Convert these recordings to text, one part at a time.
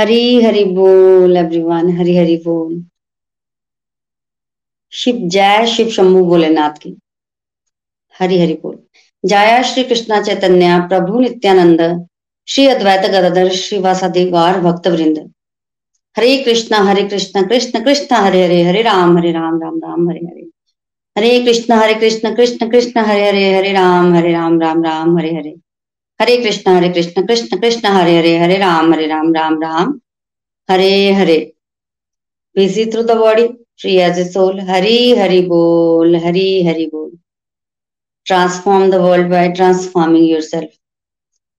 हरी हरि बोल एवरीवन हरी हरि बोल। शिव, जय शिव शंभु भोलेनाथ की। हरि हरि बोल। जय श्री कृष्णा चैतन्य, प्रभु नित्यानंद, श्री अद्वैत गदाधर श्रीवासादि गौर भक्त वृंद Hare Krishna, Hare Krishna Krishna Krishna, Hare Hare Hare Ram Hare Ram Ram Ram, Hare Hare. Hare Krishna Hare Krishna Krishna Krishna, Hare Hare Hare Ram Hare Ram Ram Ram, Hare Hare. Hare Krishna Hare Krishna Krishna Krishna, Hare Hare Hare, Ram Hare, Ram Ram Ram. Hare Hare. Busy through the body free as a soul Hari, Hari बोल, हरी, हरि बोल। Transform the world by transforming yourself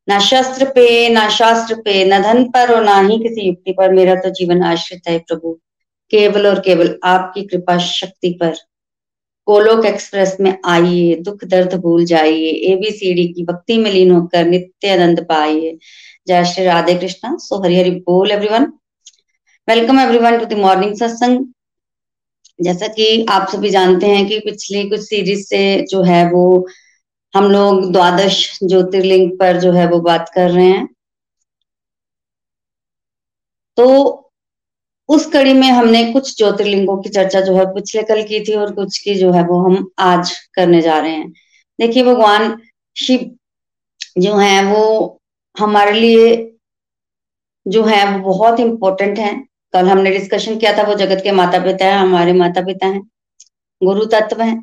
ना शस्त्र पे, ना शास्त्र पे, न धन पर और ना ही किसी युक्ति पर मेरा तो जीवन आश्रित है प्रभु। केवल और केवल आपकी कृपा शक्ति पर। गोलोक एक्सप्रेस में आइए दुख दर्द भूल जाइए एबीसीडी की भक्ति में लीन होकर नित्य आनंद पाइए। जय श्री राधे कृष्णा, सो हरि हरि बोल everyone welcome everyone to the morning satsang जैसा कि आप सभी जानते हैं कि पिछली कुछ सीरीज़ से जो है वो हम लोग द्वादश ज्योतिर्लिंग पर जो है वो बात कर रहे हैं। तो उस कड़ी में हमने कुछ ज्योतिर्लिंगों की चर्चा जो है पिछले कल की थी और कुछ की जो है वो हम आज करने जा रहे हैं। देखिए भगवान, शिव जो है वो हमारे लिए जो है वो बहुत इंपॉर्टेंट है। कल हमने डिस्कशन किया था वो जगत के माता पिता है, हमारे माता पिता हैं गुरु तत्व हैं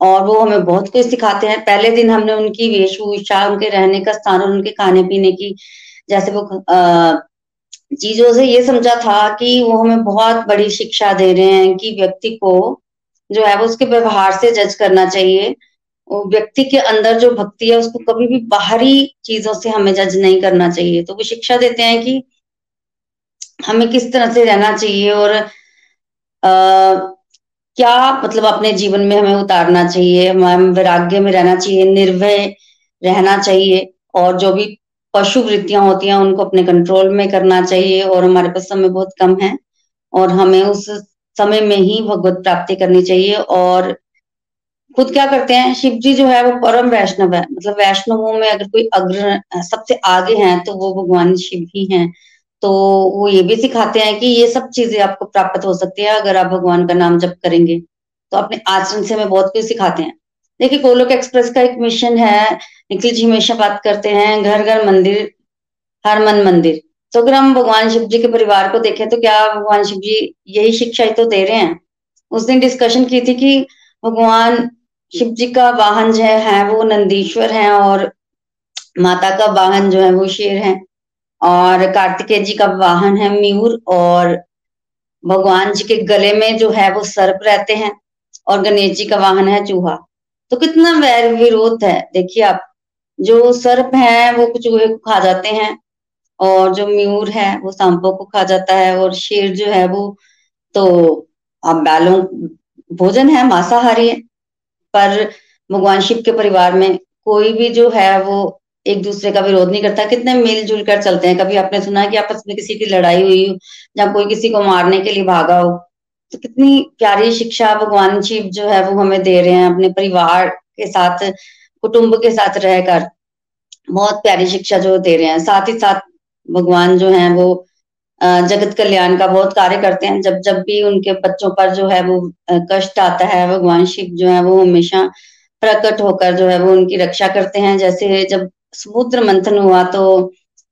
और वो हमें बहुत कुछ सिखाते हैं। पहले दिन हमने उनकी वेशभूषा, उनके रहने का स्थान और उनके खाने पीने की, जैसे वो चीज़ों से ये समझा था कि वो हमें बहुत बड़ी शिक्षा दे रहे हैं कि व्यक्ति को जो है वो उसके व्यवहार से जज करना चाहिए। व्यक्ति के अंदर जो भक्ति है उसको कभी भी बाहरी चीज़ों से हमें जज नहीं करना चाहिए। तो वो शिक्षा देते हैं कि हमें किस तरह से रहना चाहिए और आ, क्या मतलब अपने जीवन में हमें उतारना चाहिए हमें वैराग्य में रहना चाहिए निर्भय रहना चाहिए और जो भी पशु वृत्तियाँ होती हैं, उनको अपने कंट्रोल में करना चाहिए और हमारे पास समय बहुत कम है और हमें उस समय में ही भगवत प्राप्ति करनी चाहिए और खुद क्या करते हैं शिव जी जो है वो परम वैष्णव है। मतलब वैष्णवों में अगर कोई अग्र सबसे आगे हैं तो वो भगवान शिव ही हैं। तो वो ये भी सिखाते हैं कि ये सब चीज़ें आपको प्राप्त हो सकती है अगर आप भगवान का नाम जप करेंगे। तो अपने आचरण से हमें बहुत कुछ सिखाते हैं। देखिए, गोलोक एक्सप्रेस का एक मिशन है निखिल जी हमेशा बात करते हैं, घर घर मंदिर, हर मन मंदिर। तो अगर हम भगवान शिव जी के परिवार को देखें तो क्या भगवान शिव जी यही शिक्षा ही तो दे रहे हैं? उस दिन डिस्कशन की थी कि भगवान शिव जी का वाहन जो है वो नंदीश्वर है और माता का वाहन जो है वो शेर है। और कार्तिकेय जी का वाहन है म्यूर और भगवान जी के गले में जो है वो सर्प रहते हैं और गणेश जी का वाहन है चूहा। तो कितना वैर विरोध है। देखिए आप जो सर्प है, वो चूहे को खा जाते हैं और जो म्यूर है, वो सांपों को खा जाता है और शेर जो है, वो तो अब बैलों, भोजन है, मांसाहारी है, पर भगवान शिव के परिवार में कोई भी जो है, वो एक दूसरे का विरोध नहीं करता। कितने मिलजुल कर चलते हैं। कभी आपने सुना है कि आपस में किसी की लड़ाई हुई हो या कोई किसी को मारने के लिए भागा हो तो कितनी प्यारी शिक्षा भगवान शिव जो है, वो हमें दे रहे हैं अपने परिवार के साथ, कुटुंब के साथ रहकर। बहुत प्यारी शिक्षा जो दे रहे हैं। साथ ही साथ भगवान जो है वो जगत कल्याण का बहुत कार्य करते हैं। जब जब भी उनके बच्चों पर जो है वो कष्ट आता है, भगवान शिव जो है वो हमेशा प्रकट होकर जो है वो उनकी रक्षा करते हैं। जैसे जब समुद्र मंथन हुआ तो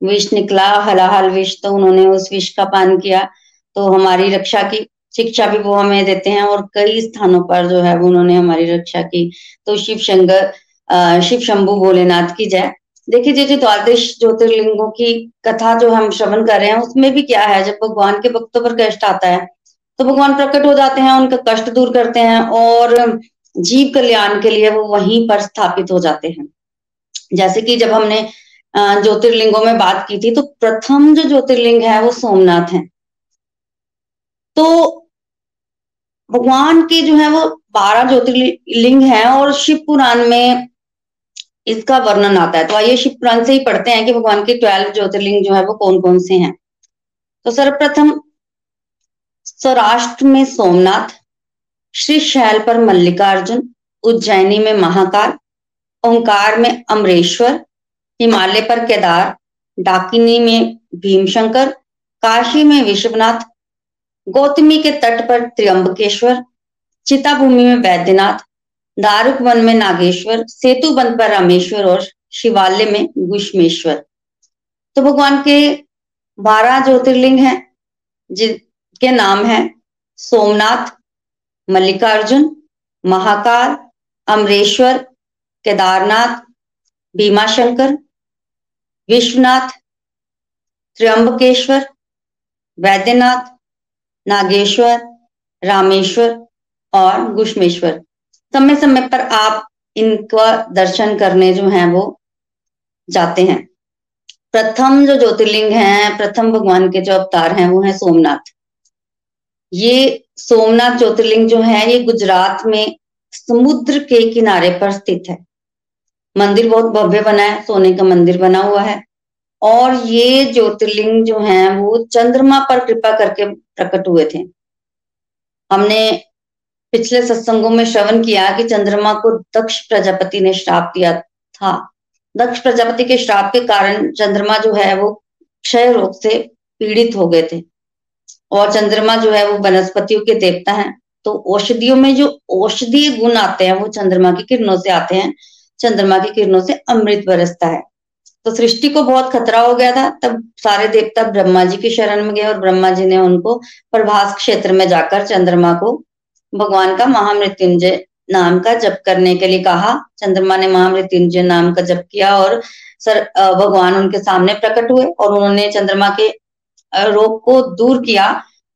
विष निकला, हलाहल विष तो उन्होंने उस विष का पान किया। तो हमारी रक्षा की शिक्षा भी वो हमें देते हैं और कई स्थानों पर जो है वो उन्होंने हमारी रक्षा की। तो शिव शंकर शिव शंभु भोलेनाथ की जय। देखिए, जो द्वादश ज्योतिर्लिंगों की कथा जो हम श्रवण कर रहे हैं, उसमें भी क्या है, जब भगवान के भक्तों पर कष्ट आता है तो भगवान प्रकट हो जाते हैं, उनका कष्ट दूर करते हैं और जीव कल्याण के लिए वो वहीं पर स्थापित हो जाते हैं। जैसे कि जब हमने ज्योतिर्लिंगों में बात की थी तो प्रथम जो ज्योतिर्लिंग है, वो सोमनाथ है। तो भगवान के जो है, वो बारह ज्योतिर्लिंग है और शिव पुराण में इसका वर्णन आता है। तो आइए शिव पुराण से ही पढ़ते हैं कि भगवान के ट्वेल्व ज्योतिर्लिंग जो है वो कौन कौन से हैं। तो सर्वप्रथम सौराष्ट्र में सोमनाथ, श्री शैल पर मल्लिकार्जुन, उज्जैनी में महाकाल, ओंकार में अमरेश्वर, हिमालय पर केदार, डाकिनी में भीमशंकर, काशी में विश्वनाथ, गौतमी के तट पर त्रियंबकेश्वर, चिताभूमि में वैद्यनाथ दारुक वन में नागेश्वर सेतु बंद पर रामेश्वर और शिवालय में गुष्मेश्वर तो भगवान के बारह ज्योतिर्लिंग हैं, जिनके नाम है सोमनाथ, मल्लिकार्जुन, महाकाल, अमरेश्वर, केदारनाथ, भीमाशंकर, विश्वनाथ, त्र्यंबकेश्वर, वैद्यनाथ, नागेश्वर, रामेश्वर और गुष्मेश्वर समय समय पर आप इनका दर्शन करने जो है वो जाते हैं। प्रथम जो ज्योतिर्लिंग है, प्रथम भगवान के जो अवतार हैं वो है सोमनाथ। ये सोमनाथ ज्योतिर्लिंग जो है, ये गुजरात में समुद्र के किनारे पर स्थित है। मंदिर बहुत भव्य बना है, सोने का मंदिर बना हुआ है। और ये ज्योतिर्लिंग जो है वो चंद्रमा पर कृपा करके प्रकट हुए थे। हमने पिछले सत्संगों में श्रवण किया कि चंद्रमा को दक्ष प्रजापति ने श्राप दिया था। दक्ष प्रजापति के श्राप के कारण चंद्रमा जो है वो क्षय रोग से पीड़ित हो गए थे और चंद्रमा जो है वो वनस्पतियों के देवता हैं। तो औषधियों में जो औषधीय गुण आते हैं वो चंद्रमा की किरणों से आते हैं। चंद्रमा की किरणों से अमृत बरसता है। तो सृष्टि को बहुत खतरा हो गया था। तब सारे देवता ब्रह्मा जी की शरण में गए और ब्रह्मा जी ने उनको प्रभास क्षेत्र में जाकर चंद्रमा को भगवान का महामृत्युंजय नाम का जप करने के लिए कहा। चंद्रमा ने महामृत्युंजय नाम का जप किया और सर भगवान उनके सामने प्रकट हुए और उन्होंने चंद्रमा के रोग को दूर किया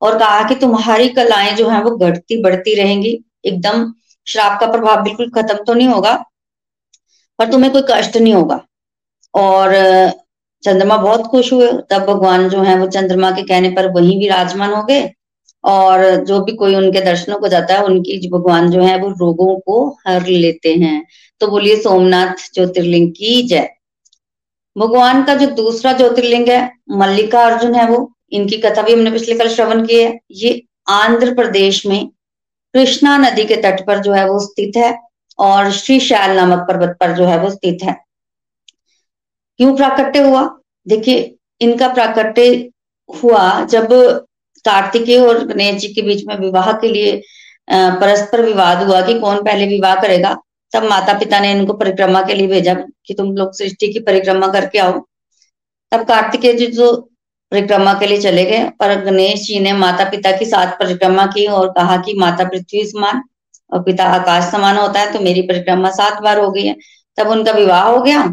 और कहा कि तुम्हारी कलाएँ जो है वो घटती बढ़ती रहेंगी। एकदम श्राप का प्रभाव बिल्कुल खत्म तो नहीं होगा, पर तुम्हें कोई कष्ट नहीं होगा। और चंद्रमा बहुत खुश हुए। तब भगवान जो है वो चंद्रमा के कहने पर वहीं भी राजमान हो गए। और जो भी कोई उनके दर्शनों को जाता है, उनकी भगवान जो है, वो रोगों को हर लेते हैं। तो बोलिए, सोमनाथ ज्योतिर्लिंग की जय। भगवान का जो दूसरा ज्योतिर्लिंग है, मल्लिका अर्जुन है वो, इनकी कथा भी हमने पिछले कल श्रवण की है। ये आंध्र प्रदेश में कृष्णा नदी के तट पर जो है वो स्थित है और श्री शैल नामक पर्वत पर जो है वो स्थित है। क्यों प्राकट्य हुआ? देखिए, इनका प्राकट्य हुआ जब कार्तिकेय और गणेश जी के बीच में विवाह के लिए परस्पर विवाद हुआ कि कौन पहले विवाह करेगा। तब माता पिता ने इनको परिक्रमा के लिए भेजा कि तुम लोग सृष्टि की परिक्रमा करके आओ। तब कार्तिकेय जी जो परिक्रमा के लिए चले गए पर गणेश जी ने माता पिता की साथ परिक्रमा की और कहा कि माता पृथ्वी समान और पिता आकाश समान होता है तो मेरी परिक्रमा सात बार हो गई है। तब उनका विवाह हो गया।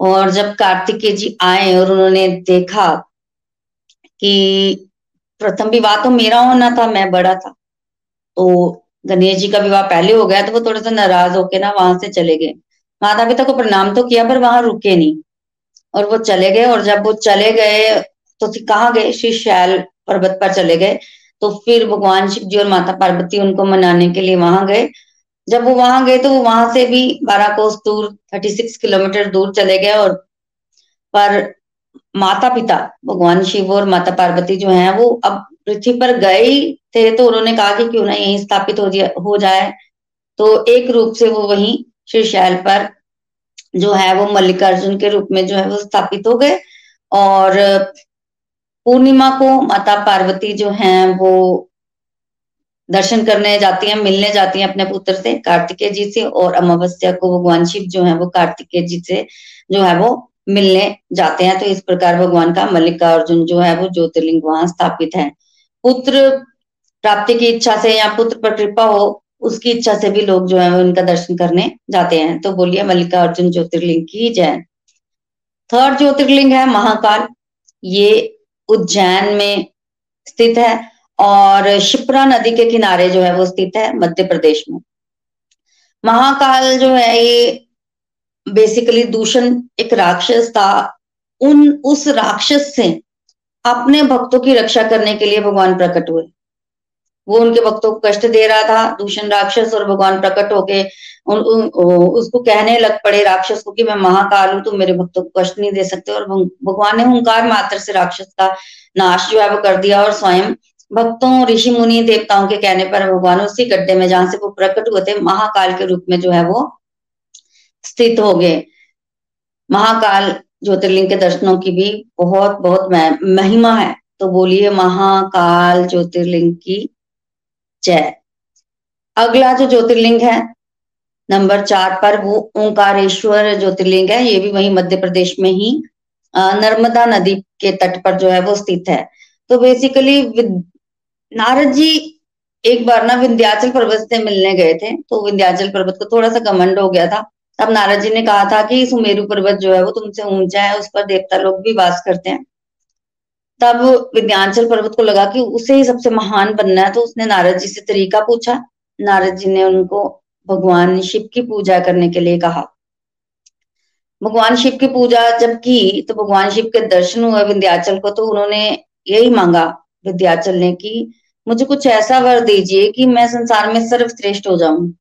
और जब कार्तिकेय जी आए और उन्होंने देखा कि प्रथम विवाह तो मेरा होना था, मैं बड़ा था। तो गणेश जी का विवाह पहले हो गया तो वो थोड़ा सा नाराज़ होके ना वहाँ से चले गए। माता पिता को प्रणाम तो किया, पर वहाँ रुके नहीं। और वो चले गए, और जब वो चले गए तो कहाँ गए? श्री शैल पर्वत पर चले गए। तो फिर भगवान शिव जी और माता पार्वती उनको मनाने के लिए वहाँ गए। जब वो वहाँ गए तो वो वहाँ से भी बारह कोस दूर थर्टी सिक्स किलोमीटर दूर चले गए और पर माता पिता भगवान शिव और माता पार्वती जो हैं, वो अब पृथ्वी पर गए थे तो उन्होंने कहा कि क्यों ना यहीं स्थापित हो जाए हो जाए। तो एक रूप से वो वहीं श्री शैल पर जो है, वो मल्लिकार्जुन के रूप में जो है, वो स्थापित हो गए। और पूर्णिमा को माता पार्वती जो हैं, वो दर्शन करने जाती हैं, मिलने जाती हैं अपने पुत्र से, कार्तिकेय जी से, और अमावस्या को भगवान शिव जो है, वो कार्तिकेय जी से जो है, वो मिलने जाते हैं तो इस प्रकार भगवान का मल्लिकार्जुन जो है, वो ज्योतिर्लिंग वहाँ स्थापित है। पुत्र प्राप्ति की इच्छा से या पुत्र पर कृपा हो, उसकी इच्छा से भी लोग जो है, वो इनका दर्शन करने जाते हैं। तो बोलिए, मल्लिकार्जुन ज्योतिर्लिंग की जय। थर्ड ज्योतिर्लिंग है महाकाल। ये उज्जैन में स्थित है और शिप्रा नदी के किनारे जो है, वो स्थित है मध्य प्रदेश में। महाकाल जो है, ये बेसिकली दूषण एक राक्षस था। उन उस राक्षस से अपने भक्तों की रक्षा करने के लिए भगवान प्रकट हुए। वो उनके भक्तों को कष्ट दे रहा था दूषण राक्षस और भगवान प्रकट होके उन, उन, उसको कहने लग पड़े राक्षस को कि मैं महाकाल हूँ तुम मेरे भक्तों को कष्ट नहीं दे सकते। और भगवान ने हुंकार मात्र से राक्षस का नाश जो है वो कर दिया और स्वयं भक्तों ऋषि मुनि देवताओं के कहने पर भगवान उसी गड्ढे में जहाँ से वो प्रकट हुए थे महाकाल के रूप में जो है वो स्थित हो गए। महाकाल ज्योतिर्लिंग के दर्शनों की भी बहुत बहुत महिमा है। तो बोलिए महाकाल ज्योतिर्लिंग की जय। अगला जो ज्योतिर्लिंग है, नंबर चार पर, वो ओंकारेश्वर ज्योतिर्लिंग है। ये भी वही मध्य प्रदेश में ही नर्मदा नदी के तट पर जो है वो स्थित है। तो बेसिकली नारद जी एक बार ना विंध्याचल पर्वत से मिलने गए थे। तो विंध्याचल पर्वत को थोड़ा सा घमंड हो गया था। तब नारद जी ने कहा था कि सुमेरु पर्वत जो है वो तुमसे ऊँचा है, उस पर देवता लोग भी वास करते हैं। तब विद्यांचल पर्वत को लगा कि उसे ही सबसे महान बनना है तो उसने नारद जी से तरीका पूछा। नारद जी ने उनको, भगवान शिव की पूजा करने के लिए कहा। भगवान शिव की पूजा जब की तो भगवान शिव के दर्शन हुए विंध्याचल को तो उन्होंने यही मांगा विद्याचल ने कि, मुझे कुछ ऐसा वर दीजिए कि मैं संसार में सर्वश्रेष्ठ हो जाऊँ।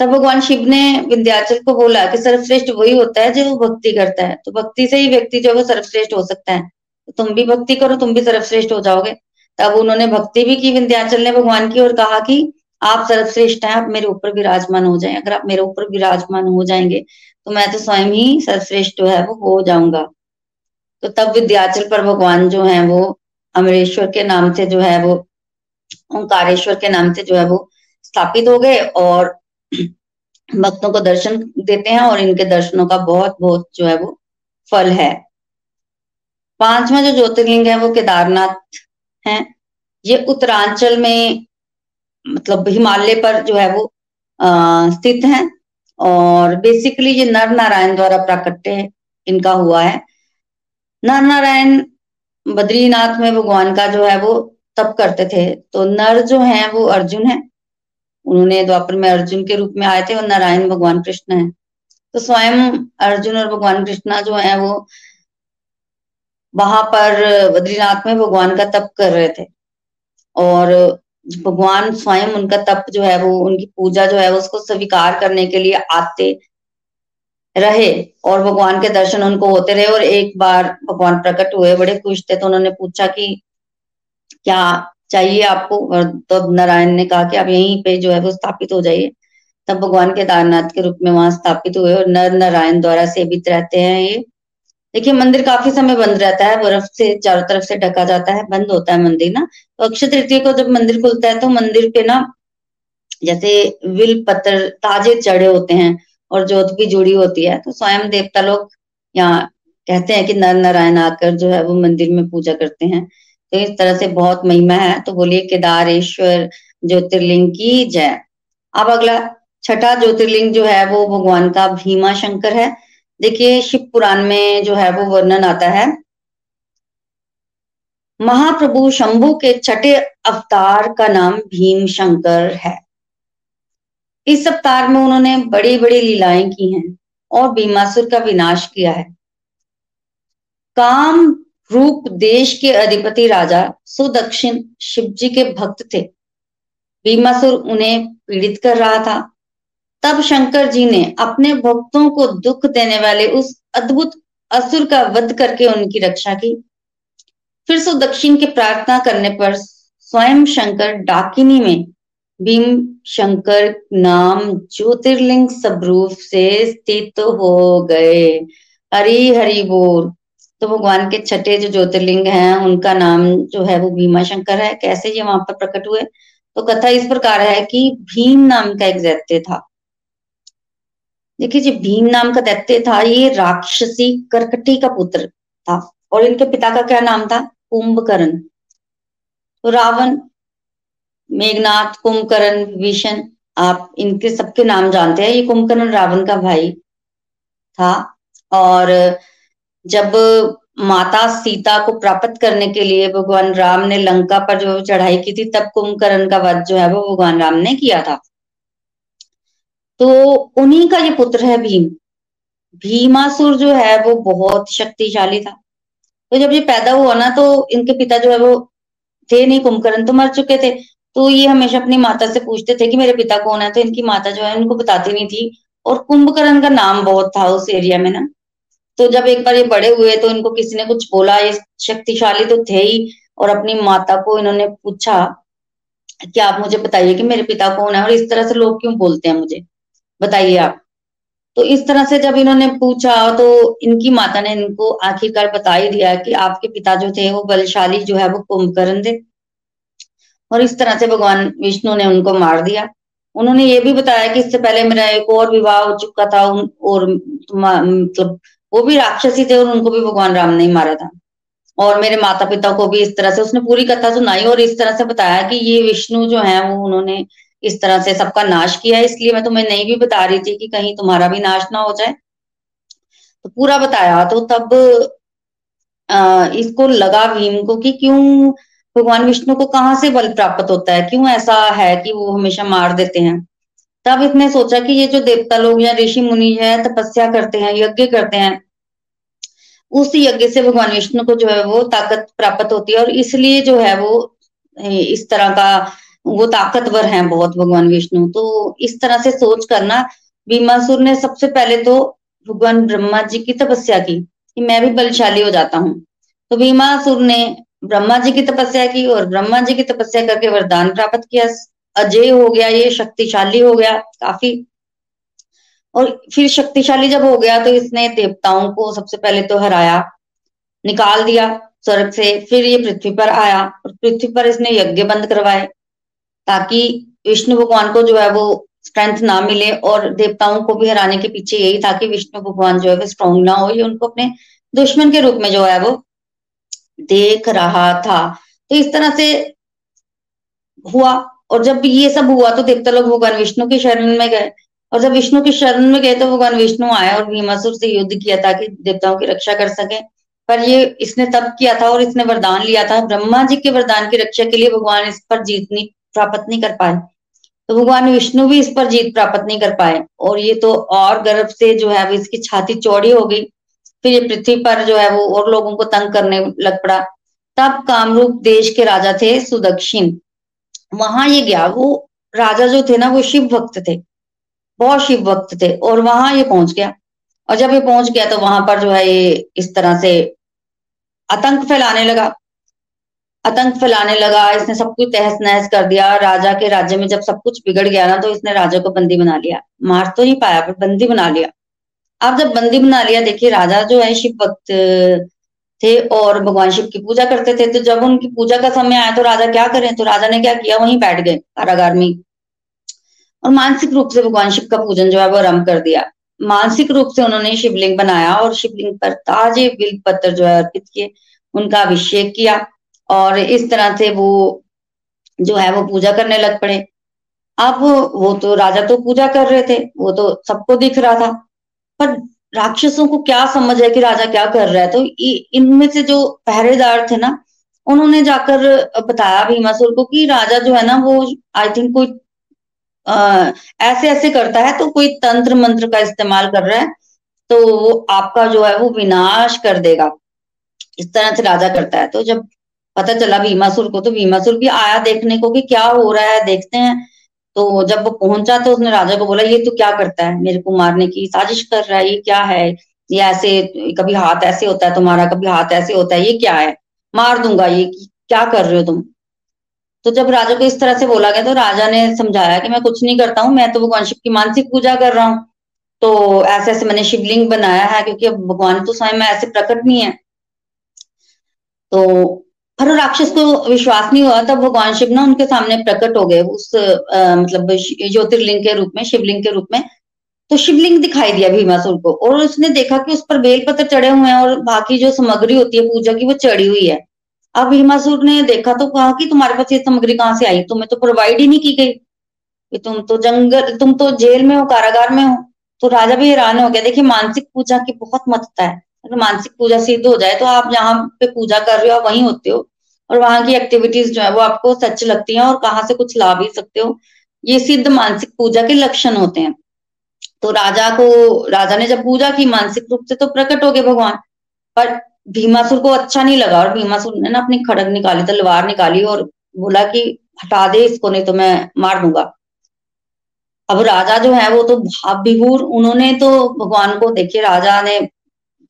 तब भगवान शिव ने विंध्याचल को बोला कि सर्वश्रेष्ठ वही होता है जो भक्ति करता है। तो भक्ति से ही व्यक्ति जो है वो सर्वश्रेष्ठ हो सकता है। तो तुम भी भक्ति करो, तुम भी सर्वश्रेष्ठ हो जाओगे। तब उन्होंने भक्ति भी की विंध्याचल ने भगवान की और कहा कि आप सर्वश्रेष्ठ हैं, आप मेरे ऊपर विराजमान हो जाए। अगर आप मेरे ऊपर विराजमान हो जाएँगे तो मैं तो स्वयं ही सर्वश्रेष्ठ है वो हो जाऊँगा। तो तब विद्याचल पर भगवान जो है वो अमरेश्वर के नाम से जो है वो, ओंकारेश्वर के नाम से जो है वो स्थापित हो गए और भक्तों को दर्शन देते हैं और इनके दर्शनों का बहुत बहुत जो है वो फल है। पांचवा जो ज्योतिर्लिंग है वो केदारनाथ है। ये उत्तरांचल में मतलब हिमालय पर जो है वो स्थित है और बेसिकली ये नर नारायण द्वारा प्राकट्य इनका हुआ है। नर नारायण बद्रीनाथ में भगवान का जो है वो तप करते थे तो नर जो है वो अर्जुन है। उन्होंने द्वापर में अर्जुन के रूप में आए थे और नारायण भगवान कृष्ण है। तो स्वयं अर्जुन और भगवान कृष्णा जो है वो वहाँ पर बद्रीनाथ में भगवान का तप कर रहे थे। और भगवान स्वयं उनका तप जो है वो, उनकी पूजा जो है उसको स्वीकार करने के लिए आते रहे और भगवान के दर्शन उनको होते रहे और एक बार भगवान प्रकट हुए, बड़े खुश थे। तो उन्होंने पूछा कि क्या चाहिए आपको। तब नारायण ने कहा कि आप यहीं पे जो है वो स्थापित हो जाइए। तब भगवान केदारनाथ के रूप में वहाँ स्थापित हुए और नर नारायण द्वारा सेवित रहते हैं ये। देखिए, मंदिर काफ़ी समय बंद रहता है, बर्फ़ से चारों तरफ़ से ढका जाता है, बंद होता है मंदिर ना। तो अक्षय तृतीय को जब मंदिर खुलता है तो मंदिर पे ना जैसे विल पत्थर ताजे चढ़े होते हैं और जोत भी जुड़ी होती है। तो स्वयं देवता लोग यहाँ कहते हैं कि नर नारायण आकर जो है वो मंदिर में पूजा करते हैं। तो इस तरह से बहुत महिमा है। तो बोलिए, केदारेश्वर ज्योतिर्लिंग की जय। अब अगला, छठा ज्योतिर्लिंग जो है, वो भगवान का भीमा शंकर है। देखिए, शिव पुराण में जो है, वो वर्णन आता है। महाप्रभु शंभु के छठे अवतार का नाम भीम शंकर है। इस अवतार में उन्होंने बड़ी बड़ी लीलाएँ की हैं और भीमासुर का विनाश किया है। काम रूप देश के अधिपति राजा सुदक्षिण शिव जी के भक्त थे। भीमासुर उन्हें पीड़ित कर रहा था। तब शंकर जी ने अपने भक्तों को दुख देने वाले उस अद्भुत असुर का वध करके उनकी रक्षा की। फिर सो दक्षिण की प्रार्थना करने पर स्वयं शंकर डाकिनी में भीम शंकर नाम ज्योतिर्लिंग स्वरूप से स्थित हो गए। हरी हरि बोल। तो भगवान के छठे जो ज्योतिर्लिंग हैं, उनका नाम जो है वो भीमा शंकर है। कैसे ये वहाँ पर प्रकट हुए? तो कथा इस प्रकार है कि भीम नाम का एक दैत्य था। देखिए जी, भीम नाम का दैत्य था ये राक्षसी करकटी का पुत्र था। और इनके पिता का क्या नाम था? कुंभकर्ण। तो रावण, मेघनाथ, कुंभकर्ण विभीषण आप इनके सबके नाम जानते हैं। ये कुंभकर्ण रावण का भाई था। और जब माता सीता को प्राप्त करने के लिए भगवान राम ने लंका पर जो चढ़ाई की थी, तब कुंभकर्ण का वध जो है वो भगवान राम ने किया था। तो उन्हीं का ये पुत्र है भीम। भीमासुर जो है वो बहुत शक्तिशाली था। तो जब ये पैदा हुआ ना तो इनके पिता जो है वो थे नहीं, कुंभकर्ण तो मर चुके थे। तो ये हमेशा अपनी माता से पूछते थे कि मेरे पिता कौन है? तो इनकी माता जो है उनको बताती नहीं थी। और कुंभकर्ण का नाम बहुत था उस एरिया में ना। तो जब एक बार ये बड़े हुए तो इनको किसी ने कुछ बोला, ये शक्तिशाली तो थे ही और अपनी माता को इन्होंने पूछा कि आप मुझे बताइए कि मेरे पिता कौन है और इस तरह से लोग क्यों बोलते हैं मुझे? बताइए आप। तो इस तरह से जब इन्होंने पूछा तो इनकी माता ने इनको आखिरकार बता ही दिया कि आपके पिता जो थे वो बलशाली जो है वो कुंभकर्ण थे। और इस तरह से भगवान विष्णु ने उनको मार दिया। उन्होंने ये भी बताया कि इससे पहले मेरा एक और विवाह हो चुका था और मतलब वो भी राक्षसी थे और उनको भी भगवान राम ने मारा था। और मेरे माता पिता को भी इस तरह से उसने पूरी कथा सुनाई और इस तरह से बताया कि ये विष्णु जो है वो उन्होंने इस तरह से सबका नाश किया। है इसलिए मैं तुम्हें नहीं भी बता रही थी कि कहीं तुम्हारा भी नाश ना हो जाए। तो पूरा बताया तो तब आ, इसको लगा भीम को कि क्यों भगवान विष्णु को कहाँ से बल प्राप्त होता है? क्यों ऐसा है कि वो हमेशा मार देते हैं? तब इसने सोचा कि ये जो देवता लोग या ऋषि मुनि है, तपस्या करते हैं, यज्ञ करते हैं, उस यज्ञ से भगवान विष्णु को जो है वो ताकत प्राप्त होती है और इसलिए जो है वो इस तरह का वो ताकतवर हैं बहुत भगवान विष्णु। तो इस तरह से सोच करना, भीमासुर ने सबसे पहले तो भगवान ब्रह्मा जी की तपस्या की कि मैं भी बलशाली हो जाता हूँ। तो भीमासुर ने ब्रह्मा जी की तपस्या की और ब्रह्मा जी की तपस्या करके वरदान प्राप्त किया। अजय हो गया, ये शक्तिशाली हो गया, काफ़ी। और फिर शक्तिशाली जब हो गया तो इसने देवताओं को सबसे पहले तो हराया, निकाल दिया स्वर्ग से, फिर ये पृथ्वी पर आया, और पृथ्वी पर इसने यज्ञ बंद करवाए, ताकि विष्णु भगवान को जो है वो स्ट्रेंथ ना मिले, और देवताओं को भी हराने के पीछे यही था कि विष्णु भगवान जो है वो स्ट्रॉन्ग ना हो, ये उनको अपने दुश्मन के रूप में जो है वो देख रहा था। तो इस तरह से हुआ। और जब ये सब हुआ तो देवता लोग भगवान विष्णु के शरण में गए। और जब विष्णु के शरण में गए तो भगवान विष्णु आए और भीमासुर से युद्ध किया ताकि देवताओं की रक्षा कर सके। पर ये इसने तब किया था और इसने वरदान लिया था। ब्रह्मा जी के वरदान की रक्षा के लिए भगवान इस पर जीत नहीं प्राप्त नहीं कर पाए। तो भगवान विष्णु भी इस पर जीत प्राप्त नहीं कर पाए। और ये तो और गर्भ से जो है वो इसकी छाती चौड़ी हो गई। फिर ये पृथ्वी पर जो है, वो और लोगों को तंग करने लग पड़ा। तब कामरूप देश के राजा थे सुदक्षिण। वहाँ ये गया, वो राजा जो थे ना, वो शिव भक्त थे, बहुत शिव भक्त थे, और वहाँ ये पहुँच गया। और जब ये पहुँच गया तो वहाँ पर जो है ये इस तरह से आतंक फैलाने लगा। आतंक फैलाने लगा, इसने सब कुछ तहस नहस कर दिया, राजा के राज्य में जब सब कुछ बिगड़ गया ना तो इसने राजा को बंदी बना लिया। मार तो नहीं पाया, पर बंदी बना लिया। अब जब बंदी बना लिया, देखिए राजा जो है शिव भक्त थे और भगवान शिव की पूजा करते थे। तो जब उनकी पूजा का समय आया तो राजा क्या करें? तो राजा ने क्या किया? वहीं बैठ गए कारागार में। और मानसिक रूप से भगवान शिव का पूजन जो है वो आरंभ कर दिया। मानसिक रूप से उन्होंने शिवलिंग बनाया और शिवलिंग पर ताजे बिल पत्र जो है अर्पित किए, उनका अभिषेक किया और इस तरह से वो जो है वो पूजा करने लग पड़े। अब वो तो राजा तो पूजा कर रहे थे, वो तो सबको दिख रहा था। पर राक्षसों को क्या समझ है कि राजा क्या कर रहा है? तो इनमें से जो पहरेदार थे ना उन्होंने जाकर बताया भीमासुर को कि राजा जो है ना वो आई थिंक कोई आ, ऐसे ऐसे करता है तो कोई तंत्र मंत्र का इस्तेमाल कर रहा है तो वो आपका जो है वो विनाश कर देगा। इस तरह से राजा करता है। तो जब पता चला भीमासुर को तो भीमासुर भी आया देखने को कि क्या हो रहा है देखते हैं। तो जब वो पहुँचा तो उसने राजा को बोला, ये तो क्या करता है? मेरे को मारने की साजिश कर रहा है, ये क्या है? ये ऐसे, कभी हाथ ऐसे होता है तुम्हारा, कभी हाथ ऐसे होता है, ये क्या है? मार दूँगा, ये क्या कर रहे हो तुम? तो जब राजा को इस तरह से बोला गया तो राजा ने समझाया कि मैं कुछ नहीं करता हूँ, मैं तो भगवान शिव की मानसिक पूजा कर रहा हूँ। तो ऐसे ऐसे मैंने शिवलिंग बनाया है, क्योंकि भगवान तो स्वयं ऐसे प्रकट नहीं है। तो पर राक्षस को विश्वास नहीं हुआ तब भगवान शिव ना उनके सामने प्रकट हो गए उस आ, मतलब ज्योतिर्लिंग के रूप में शिवलिंग के रूप में। तो शिवलिंग दिखाई दिया भीमासुर को और उसने देखा कि उस पर बेलपत्र चढ़े हुए हैं और बाकी जो सामग्री होती है पूजा की वो चढ़ी हुई है। अब भीमासुर ने देखा तो कहा कि तुम्हारे पास ये सामग्री कहाँ से आई? तुम्हें तो प्रोवाइड ही नहीं की गई कि तुम तो जंगल तुम तो जेल में हो कारागार में हो तो राजा भी हैरान हो गया। देखिए मानसिक पूजा की बहुत महत्ता है। अगर मानसिक पूजा सिद्ध हो जाए तो आप जहाँ पे पूजा कर रहे हो वहीं होते हो। और वहाँ की एक्टिविटीज़ जो है, वो आपको सच लगती हैं और कहाँ से कुछ ला भी सकते हो। ये सिद्ध मानसिक पूजा के लक्षण होते हैं। तो राजा को, राजा ने जब पूजा की मानसिक रूप से तो प्रकट हो गए भगवान, पर भीमासुर को अच्छा नहीं लगा और भीमासुर ने ना अपनी खड़ग निकाली, तलवार निकाली और बोला कि हटा दे इसको, नहीं तो मैं मार दूँगा। अब राजा जो है, वो तो भाव विभूर उन्होंने तो भगवान को देखिए, राजा ने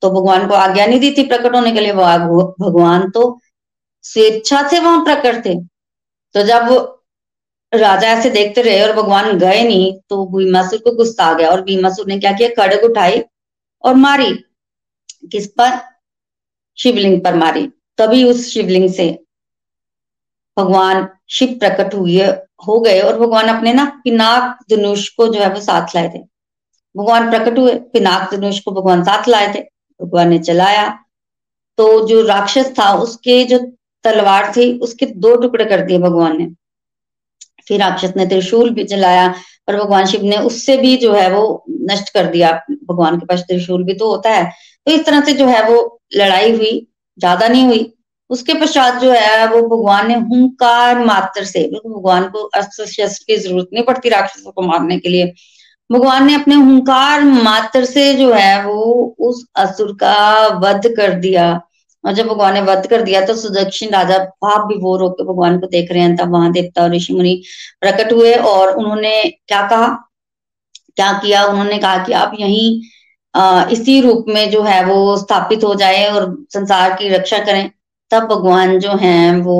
तो भगवान को आज्ञा नहीं दी थी प्रकट होने के लिए भगवान तो स्वेच्छा से वहाँ प्रकट थे। तो जब राजा ऐसे देखते रहे और भगवान गए नहीं तो भीमासुर को गुस्सा आ गया और भीमासुर ने क्या किया? खड़ग उठाई और मारी। किस पर? शिवलिंग पर मारी। तभी उस शिवलिंग से भगवान शिव प्रकट हुए, हो गए और भगवान अपने ना पिनाक धनुष को जो है वो साथ लाए थे। भगवान प्रकट हुए, पिनाक धनुष को भगवान साथ लाए थे। भगवान ने चलाया। तो जो राक्षस था, उसके जो तलवार थी, उसके दो टुकड़े कर दिए भगवान ने। फिर राक्षस ने त्रिशूल भी चलाया और भगवान शिव ने उससे भी जो है वो नष्ट कर दिया। भगवान के पास त्रिशूल भी तो होता है। तो इस तरह से जो है वो लड़ाई हुई, ज़्यादा नहीं हुई। उसके पश्चात जो है वो भगवान ने हुंकार मात्र से, भगवान को अस्त्र शस्त्र की ज़रूरत नहीं पड़ती राक्षसों को मारने के लिए। भगवान ने अपने हुंकार मात्र से जो है वो उस असुर का वध कर दिया। और जब भगवान ने वध कर दिया तो सुदक्षिण राजा भाप विभोर होकर भगवान को देख रहे हैं। तब वहाँ देवता और ऋषि मुनि प्रकट हुए और उन्होंने क्या कहा? क्या किया? उन्होंने कहा कि आप यहीं इसी रूप में जो है वो स्थापित हो जाए और संसार की रक्षा करें। तब भगवान जो है वो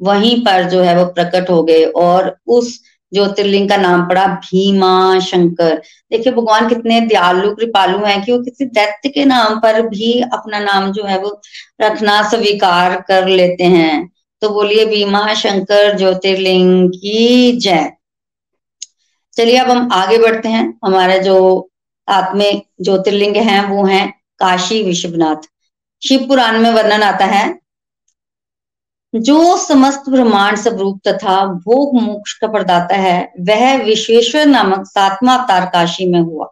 वहीं पर जो है वो प्रकट हो गए और उस ज्योतिर्लिंग का नाम पड़ा, भीमा, शंकर। देखिए, भगवान कितने दयालु, कृपालु हैं कि वो किसी दैत्य के नाम पर भी अपना नाम जो है वो रखना, स्वीकार कर लेते हैं। तो बोलिए, भीमा, शंकर, ज्योतिर्लिंग की जय। चलिए, अब हम आगे बढ़ते हैं। हमारे जो आत्मिक ज्योतिर्लिंग हैं, वो हैं काशी विश्वनाथ। शिव पुराण में वर्णन आता है जो समस्त ब्रह्मांड स्वरूप तथा भोग मोक्ष का प्रदाता है, वह विश्वेश्वर नामक सातवा अवतार काशी में हुआ।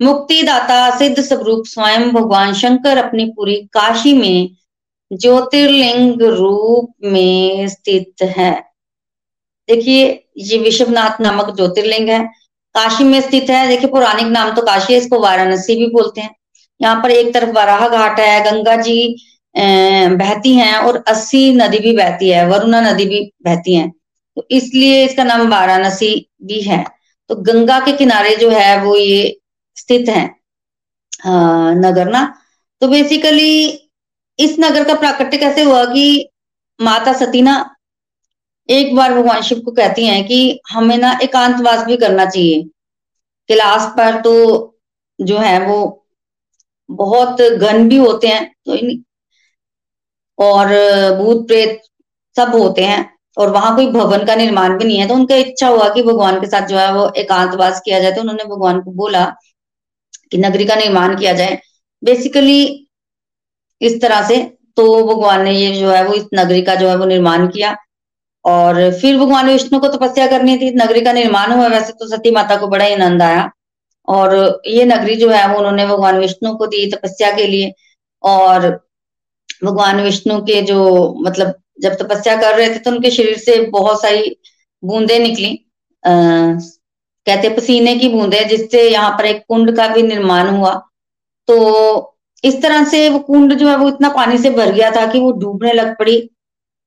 मुक्तिदाता सिद्ध स्वरूप स्वयं भगवान शंकर अपनी पूरी काशी में ज्योतिर्लिंग रूप में स्थित है। देखिए, ये विश्वनाथ नामक ज्योतिर्लिंग है, काशी में स्थित है। देखिए, पौराणिक नाम तो काशी है, इसको वाराणसी भी बोलते हैं। यहाँ पर एक तरफ़ वराह घाट है, गंगा जी बहती हैं और अस्सी नदी भी बहती है, वरुणा नदी भी बहती है। तो इसलिए इसका नाम वाराणसी भी है। तो गंगा के किनारे जो है वो ये स्थित है नगर ना। तो बेसिकली इस नगर का प्राकट्य कैसे हुआ कि माता सती ना एक बार भगवान शिव को कहती हैं कि हमें ना एकांतवास भी करना चाहिए। कैलाश पर तो जो है वो बहुत घन भी होते हैं तो और भूत प्रेत सब होते हैं और वहाँ कोई भवन का निर्माण भी नहीं है। तो उनका इच्छा हुआ कि भगवान के साथ जो है वो एकांतवास किया जाए। तो उन्होंने भगवान को बोला कि नगरी का निर्माण किया जाए। बेसिकली इस तरह से तो भगवान ने ये जो है वो इस नगरी का जो है वो निर्माण किया और फिर भगवान विष्णु को तपस्या करनी थी। नगरी का निर्माण हुआ। वैसे तो सती माता को बड़ा ही आनंद आया और ये नगरी जो है वो उन्होंने भगवान विष्णु को दी तपस्या के लिए और भगवान विष्णु के जो मतलब जब तपस्या कर रहे थे तो उनके शरीर से बहुत सारी बूंदे निकली। आ, कहते पसीने की बूंदे जिससे यहाँ पर एक कुंड का भी निर्माण हुआ। तो इस तरह से वो कुंड जो है वो इतना पानी से भर गया था कि वो डूबने लग पड़ी।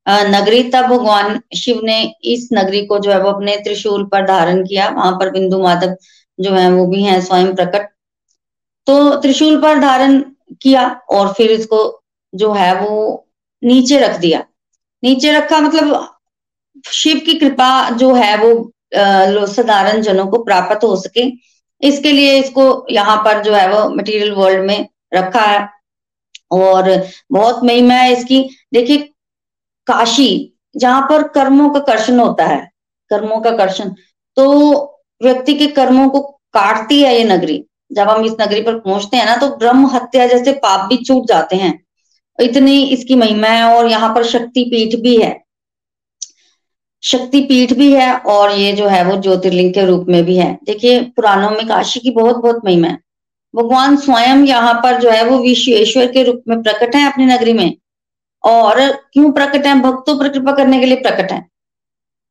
नगरी तब भगवान शिव ने इस नगरी को जो है वो अपने त्रिशूल पर धारण किया। वहाँ पर बिंदु माधव जो है वो भी है स्वयं प्रकट। तो त्रिशूल पर धारण किया और फिर इसको जो है वो नीचे रख दिया। नीचे रखा मतलब शिव की कृपा जो है वो साधारण जनों को प्राप्त हो सके। इसके लिए इसको यहाँ पर जो है वो मटेरियल वर्ल्ड में रखा है। और बहुत महिमा है इसकी। देखिए, काशी, जहाँ पर कर्मों का कर्षण होता है, कर्मों का कर्षण तो व्यक्ति के कर्मों को काटती है ये नगरी। जब हम इस नगरी पर पहुँचते हैं ना तो ब्रह्म हत्या जैसे पाप भी छूट जाते हैं। इतनी इसकी महिमा है और यहाँ पर शक्ति पीठ भी है। शक्ति पीठ भी है और ये जो है वो ज्योतिर्लिंग के रूप में भी है। देखिए, पुराणों में काशी की बहुत बहुत महिमा है। भगवान स्वयं यहाँ पर जो है वो विश्वेश्वर के रूप में प्रकट है अपनी नगरी में। और क्यों प्रकट है? भक्तों पर कृपा करने के लिए प्रकट है।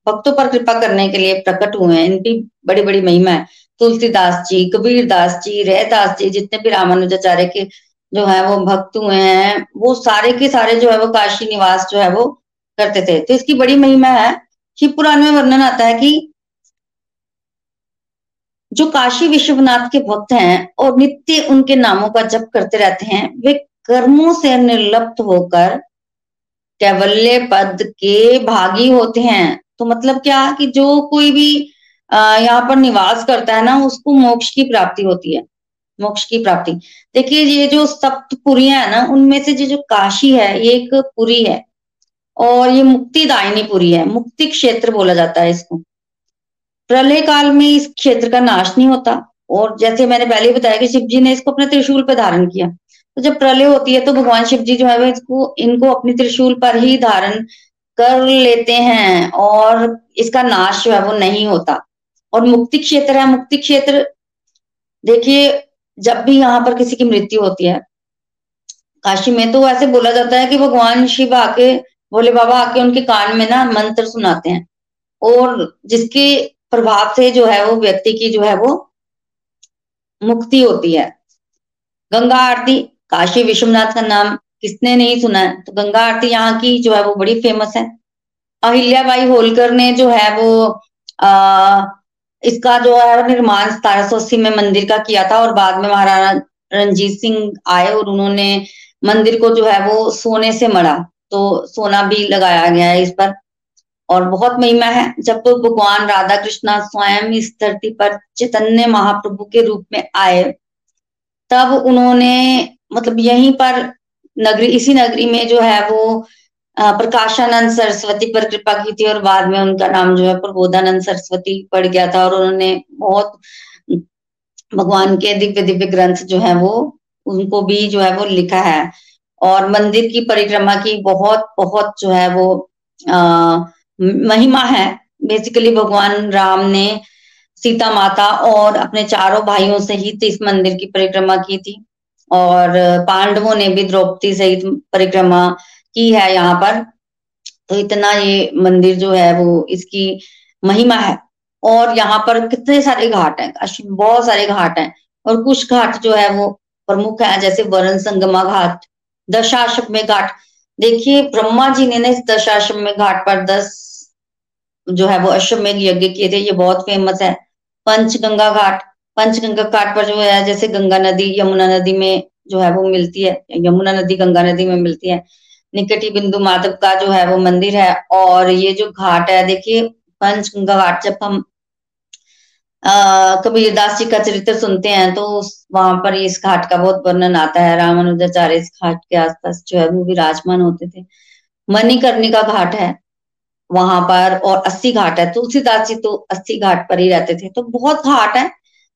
भक्तों पर कृपा करने के लिए प्रकट हुए हैं। इनकी बड़ी बड़ी महिमा है। तुलसीदास जी कबीर दास जी रहदास जी, जितने भी रामानुजाचार्य के जो है वो भक्त हुए हैं, वो सारे के सारे जो है वो काशी निवास जो है वो करते थे। तो इसकी बड़ी महिमा है, शिव पुराण में वर्णन आता है कि जो काशी विश्वनाथ के भक्त हैं और नित्य उनके नामों का जप करते रहते हैं, वे कर्मों से निर्लप्त होकर कैवल्य पद के भागी होते हैं। तो मतलब क्या कि जो कोई भी यहाँ पर निवास करता है ना, उसको मोक्ष की प्राप्ति होती है। मोक्ष की प्राप्ति। देखिए, ये जो सप्तपुरियाँ है ना, उनमें से जो काशी है, ये एक पुरी है और ये मुक्तिदायिनी पुरी है। मुक्ति क्षेत्र बोला जाता है इसको। प्रलय काल में इस क्षेत्र का नाश नहीं होता और जैसे मैंने पहले बताया कि शिव जी ने इसको अपने त्रिशूल पर धारण किया। तो जब प्रलय होती है तो भगवान शिव जी जो है, वो इसको, इनको अपनी त्रिशूल पर ही धारण कर लेते हैं और इसका नाश जो है, वो नहीं होता। और मुक्ति क्षेत्र है। मुक्ति क्षेत्र, देखिए जब भी यहाँ पर किसी की मृत्यु होती है काशी में तो ऐसे बोला जाता है कि भगवान शिव आके भोले बाबा आके उनके कान में ना मंत्र सुनाते हैं। और जिसके प्रभाव से जो है वो व्यक्ति की जो है वो मुक्ति होती है। गंगा आरती काशी विश्वनाथ का नाम किसने नहीं सुना है? तो गंगा आरती यहाँ की जो है वो बड़ी फ़ेमस है। अहिल्याबाई होलकर ने जो है वो आ, इसका जो है निर्माण सतारह सौ अस्सी में मंदिर का किया था और बाद में महाराणा रंजीत सिंह आए और उन्होंने मंदिर को जो है वो सोने से मड़ा। तो सोना भी लगाया गया है इस पर। और बहुत महिमा है, जब तो भगवान राधा कृष्णा स्वयं इस धरती पर चैतन्य महाप्रभु के रूप में आए, तब उन्होंने मतलब यहीं पर नगरी, इसी नगरी में जो है वो प्रकाशानंद सरस्वती पर कृपा की थी और बाद में उनका नाम जो है प्रबोधानंद सरस्वती पड़ गया था और उन्होंने बहुत भगवान के दिव्य दिव्य ग्रंथ जो है वो उनको भी जो है वो लिखा है। और मंदिर की परिक्रमा की बहुत बहुत जो है वो आ, महिमा है। बेसिकली भगवान राम ने सीता माता और अपने चारों भाइयों सहित इस मंदिर की परिक्रमा की थी। और पांडवों ने भी द्रौपदी सहित परिक्रमा की है यहाँ पर। तो इतना ये मंदिर जो है वो इसकी महिमा है। और यहाँ पर कितने सारे घाट हैं बहुत सारे घाट हैं। और कुछ घाट जो है वो प्रमुख है, जैसे वरण संगमा घाट दशाश्वमेध घाट। देखिए, ब्रह्मा जी ने इस दशाश्वमेध घाट पर दस जो है वो अश्वमेघ यज्ञ किए थे, ये बहुत फ़ेमस है। पंचगंगा घाट पंचगंगा घाट पर जो है, जैसे गंगा नदी, यमुना नदी में जो है वो मिलती है, यमुना नदी, गंगा नदी में मिलती है। निकटी बिंदु माधव का जो है वो मंदिर है और ये जो घाट है, देखिए पंचगंगा घाट जब हम कबीरदास जी का चरित्र सुनते हैं तो वहाँ पर इस घाट का बहुत वर्णन आता है। रामानुजाचार्य इस घाट के आसपास जो है वो विराजमान होते थे। मणिकर्णी का घाट है वहाँ पर और अस्सी घाट है। तुलसीदास जी तो अस्सी घाट पर ही रहते थे। तो बहुत घाट है,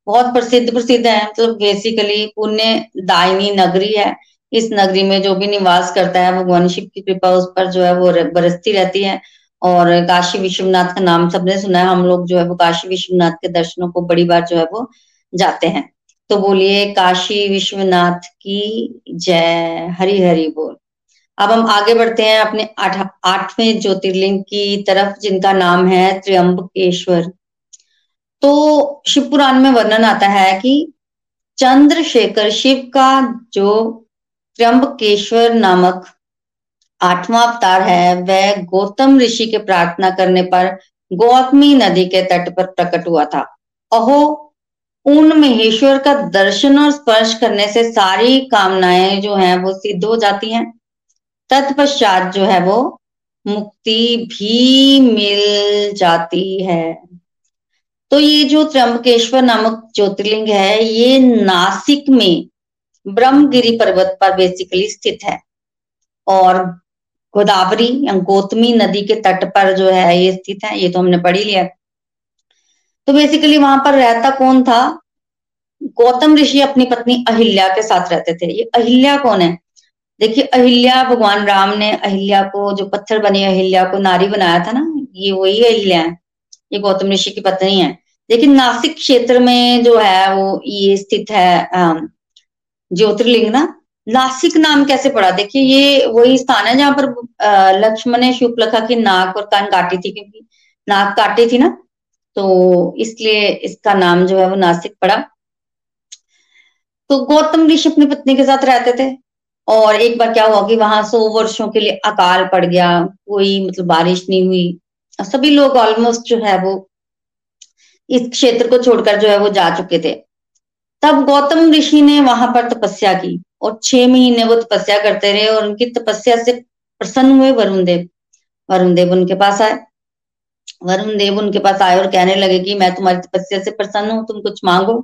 बहुत प्रसिद्ध प्रसिद्ध है। मतलब बेसिकली पुण्य दायनी नगरी है। इस नगरी में जो भी निवास करता है, भगवान शिव की कृपा उस पर जो है वो बरसती रहती है। और काशी विश्वनाथ का नाम सबने सुना है। हम लोग जो है वो काशी विश्वनाथ के दर्शनों को बड़ी बार जो है वो जाते हैं। तो बोलिए, काशी विश्वनाथ की जय। हरी हरी बोल। अब हम आगे बढ़ते हैं अपने आठ, आठवें ज्योतिर्लिंग की तरफ़, जिनका नाम है त्र्यंबकेश्वर। तो शिव पुराण में वर्णन आता है कि चंद्रशेखर शिव का जो त्र्यंबकेश्वर नामक आठवां अवतार है। वह गौतम ऋषि के प्रार्थना करने पर गौतमी नदी के तट पर प्रकट हुआ था। अहो उन महेश्वर का दर्शन और स्पर्श करने से सारी कामनाएँ जो हैं वो सिद्ध हो जाती हैं। तत्पश्चात जो है वो मुक्ति भी मिल जाती है। तो ये जो त्र्यंबकेश्वर नामक ज्योतिर्लिंग है, ये नासिक में ब्रह्मगिरी पर्वत पर बेसिकली स्थित है। और गोदावरी या गौतमी नदी के तट पर जो है, ये स्थित है, ये तो हमने पढ़ी लिया। तो बेसिकली वहाँ पर रहता कौन था? गौतम ऋषि अपनी पत्नी अहिल्या के साथ रहते थे। ये अहिल्या कौन है? देखिए, अहिल्या भगवान राम ने अहिल्या को जो पत्थर बनी, अहिल्या को नारी बनाया था ना, ये वही अहिल्या है। ये गौतम ऋषि की पत्नी है। लेकिन नासिक क्षेत्र में जो है, वो ये स्थित है ज्योतिर्लिंग ना, नासिक नाम कैसे पड़ा देखिए, ये वही स्थान है जहाँ पर लक्ष्मण ने शुक्लखा की नाक और कान काटी थी, क्योंकि नाक काटी थी ना तो इसलिए इसका नाम जो है वो नासिक पड़ा तो गौतम ऋषि अपनी पत्नी के साथ रहते थे, और एक बार क्या हुआ कि वहाँ सौ वर्षों के लिए अकाल पड़ गया, कोई मतलब बारिश नहीं हुई, सभी लोग ऑलमोस्ट जो है वो इस क्षेत्र को छोड़कर जो है वो जा चुके थे। तब गौतम ऋषि ने वहाँ पर तपस्या की और छह महीने वो तपस्या करते रहे और उनकी तपस्या से प्रसन्न हुए वरुण देव। वरुण देव उनके पास आए। वरुण देव उनके पास आए और कहने लगे कि मैं तुम्हारी तपस्या से प्रसन्न हूँ, तुम कुछ मांगो।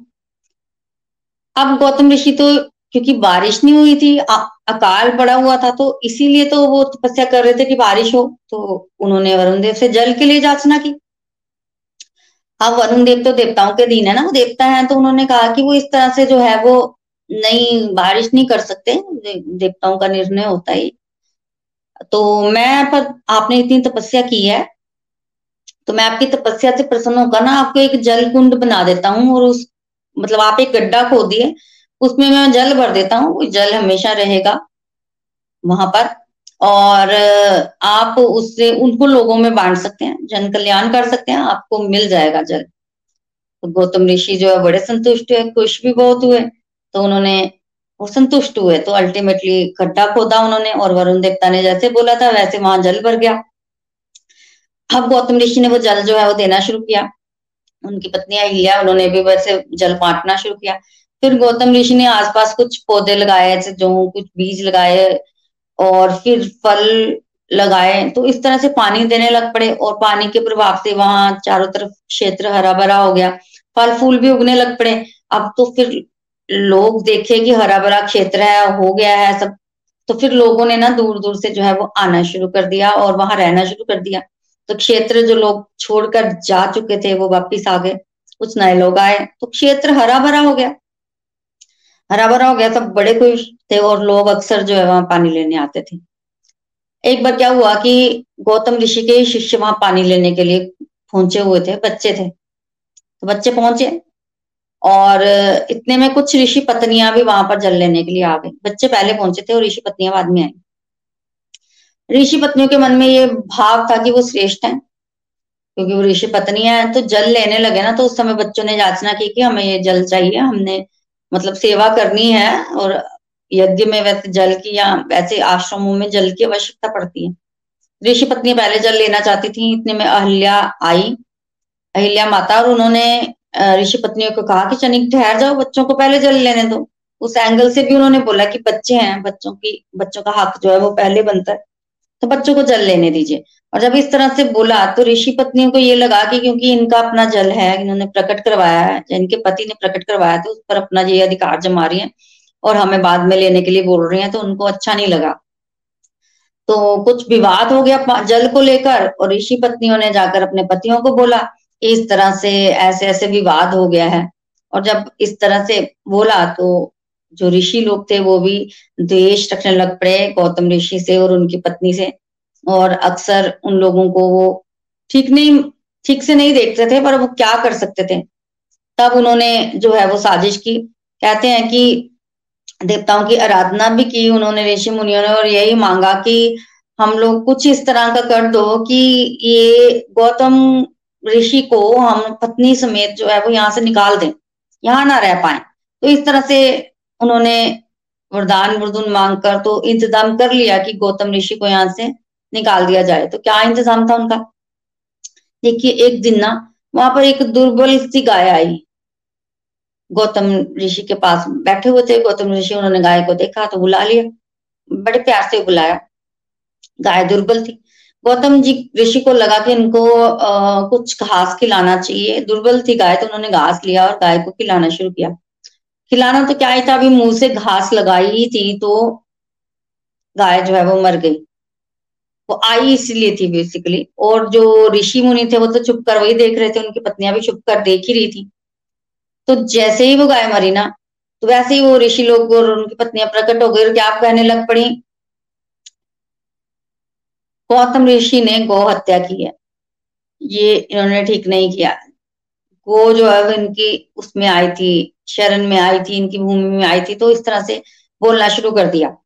अब गौतम ऋषि तो क्योंकि बारिश नहीं हुई थी अकाल पड़ा हुआ था तो इसीलिए तो वो तपस्या कर रहे थे कि बारिश हो तो उन्होंने वरुण देव से जल के लिए जाचना की। अब वरुण देव तो देवताओं के दिन है ना, वो देवता है तो उन्होंने कहा कि वो इस तरह से जो है वो नहीं, बारिश नहीं कर सकते देवताओं का निर्णय होता है। तो मैं पर, आपने इतनी तपस्या की है तो मैं आपकी तपस्या से प्रसन्न होकर ना आपको एक जल कुंड बना देता हूँ और उस मतलब आप एक गड्ढा खोदिए, उसमें मैं जल भर देता हूँ जल हमेशा रहेगा, वहाँ पर। और आप उससे, उनको लोगों में बांट सकते हैं जन कल्याण कर सकते हैं, आपको मिल जाएगा जल। तो गौतम ऋषि जो है, बड़े संतुष्ट हुए, खुश भी बहुत हुए तो उन्होंने, वो संतुष्ट हुए तो अल्टीमेटली खड्डा खोदा उन्होंने और वरुण देवता ने जैसे बोला था, वैसे वहाँ जल भर गया। अब गौतम ऋषि ने वो जल जो है, वो देना शुरू किया। उनकी पत्नी अहिल्या उन्होंने भी वैसे जल बांटना शुरू किया। फिर गौतम ऋषि ने आसपास कुछ पौधे लगाए जो, कुछ बीज लगाए और फिर फल लगाए तो इस तरह से पानी देने लग पड़े और पानी के प्रभाव से वहाँ चारों तरफ़ क्षेत्र हरा भरा हो गया। फल फूल भी उगने लग पड़े। अब तो फिर लोग देखे कि हरा भरा क्षेत्र है, हो गया है सब तो फिर लोगों ने ना दूर दूर से जो है वो आना शुरू कर दिया और वहाँ रहना शुरू कर दिया। तो क्षेत्र जो लोग छोड़कर जा चुके थे वो वापिस आ गए, कुछ नए लोग आए तो क्षेत्र हरा भरा हो गया। हरा भरा हो गया सब बड़े खुश थे और लोग अक्सर जो है वहाँ पानी लेने आते थे। एक बार क्या हुआ कि गौतम ऋषि के शिष्य वहाँ पानी लेने के लिए पहुँचे हुए थे, बच्चे थे। तो बच्चे पहुँचे और इतने में कुछ ऋषि पत्नियाँ भी वहाँ पर जल लेने के लिए आ गई बच्चे पहले पहुँचे थे और ऋषि पत्नियाँ बाद में आई। ऋषि पत्नियों के मन में ये भाव था कि वो श्रेष्ठ हैं, क्योंकि वो ऋषि पत्नियाँ हैं तो जल लेने लगे ना तो उस समय बच्चों ने याचना की कि हमें ये जल चाहिए, हमने मतलब सेवा करनी है और यज्ञ में वैसे जल की या वैसे आश्रमों में जल की आवश्यकता पड़ती है। ऋषि पत्नी पहले जल लेना चाहती थी, इतने में अहिल्या आई। अहिल्या माता और उन्होंने ऋषि पत्नियों को कहा कि चनिक, ठहर जाओ, बच्चों को पहले जल लेने दो। उस एंगल से भी उन्होंने बोला कि बच्चे हैं, बच्चों की, बच्चों का हक जो है वो पहले बनता है। तो बच्चों को जल लेने दीजिए। और जब इस तरह से बोला तो ऋषि पत्नियों को ये लगा कि क्योंकि इनका अपना जल है, इन्होंने प्रकट करवाया है इनके पति ने प्रकट करवाया तो उस पर अपना ये अधिकार जमा रही है और हमें बाद में लेने के लिए बोल रही है तो उनको अच्छा नहीं लगा। तो कुछ विवाद हो गया जल को लेकर, और ऋषि पत्नियों ने जाकर अपने पतियों को बोला इस तरह से ऐसे ऐसे विवाद हो गया है। और जब इस तरह से बोला तो जो ऋषि लोग थे, वो भी द्वेष रखने लग पड़े गौतम ऋषि से और उनकी पत्नी से। और अक्सर उन लोगों को वो ठीक नहीं, ठीक से नहीं देखते थे, पर वो क्या कर सकते थे? तब उन्होंने जो है, वो साजिश की। कहते हैं कि देवताओं की आराधना भी की उन्होंने ऋषि मुनियों ने और यही मांगा कि हम लोग कुछ इस तरह का कर दो कि ये गौतम ऋषि को हम पत्नी समेत जो है, वो यहाँ से निकाल दें, यहाँ ना रह पाए। तो इस तरह से उन्होंने वरदान वरदुन मांग कर तो इंतज़ाम कर लिया कि गौतम ऋषि को यहाँ से निकाल दिया जाए। तो क्या इंतज़ाम था उनका? देखिए एक दिन ना वहाँ पर एक दुर्बल सी गाय आई। गौतम ऋषि के पास बैठे हुए थे। गौतम ऋषि उन्होंने गाय को देखा तो बुला लिया। बड़े प्यार से बुलाया। गाय दुर्बल थी। गौतम जी ऋषि को लगा कि इनको आ, कुछ घास खिलाना चाहिए। दुर्बल थी गाय तो उन्होंने घास लिया और गाय को खिलाना शुरू किया। खिलाना तो क्या ही था, अभी मुँह से घास लगाई ही थी तो गाय जो है वो मर गई। वो आई इसलिए थी बेसिकली और जो ऋषि मुनि थे वो तो चुप कर वही देख रहे थे, उनकी पत्नियाँ भी चुप कर देख ही रही थी। तो जैसे ही वो गाय मरी ना तो वैसे ही वो ऋषि लोग और उनकी पत्नियाँ प्रकट हो गई और क्या कहने लग पड़ी? गौतम ऋषि ने गौ हत्या की है। ये इन्होंने ठीक नहीं किया। गो जो है इनकी उसमें आई थी शरण में आई थी इनकी भूमि में आई थी तो इस तरह से बोलना शुरू कर दिया।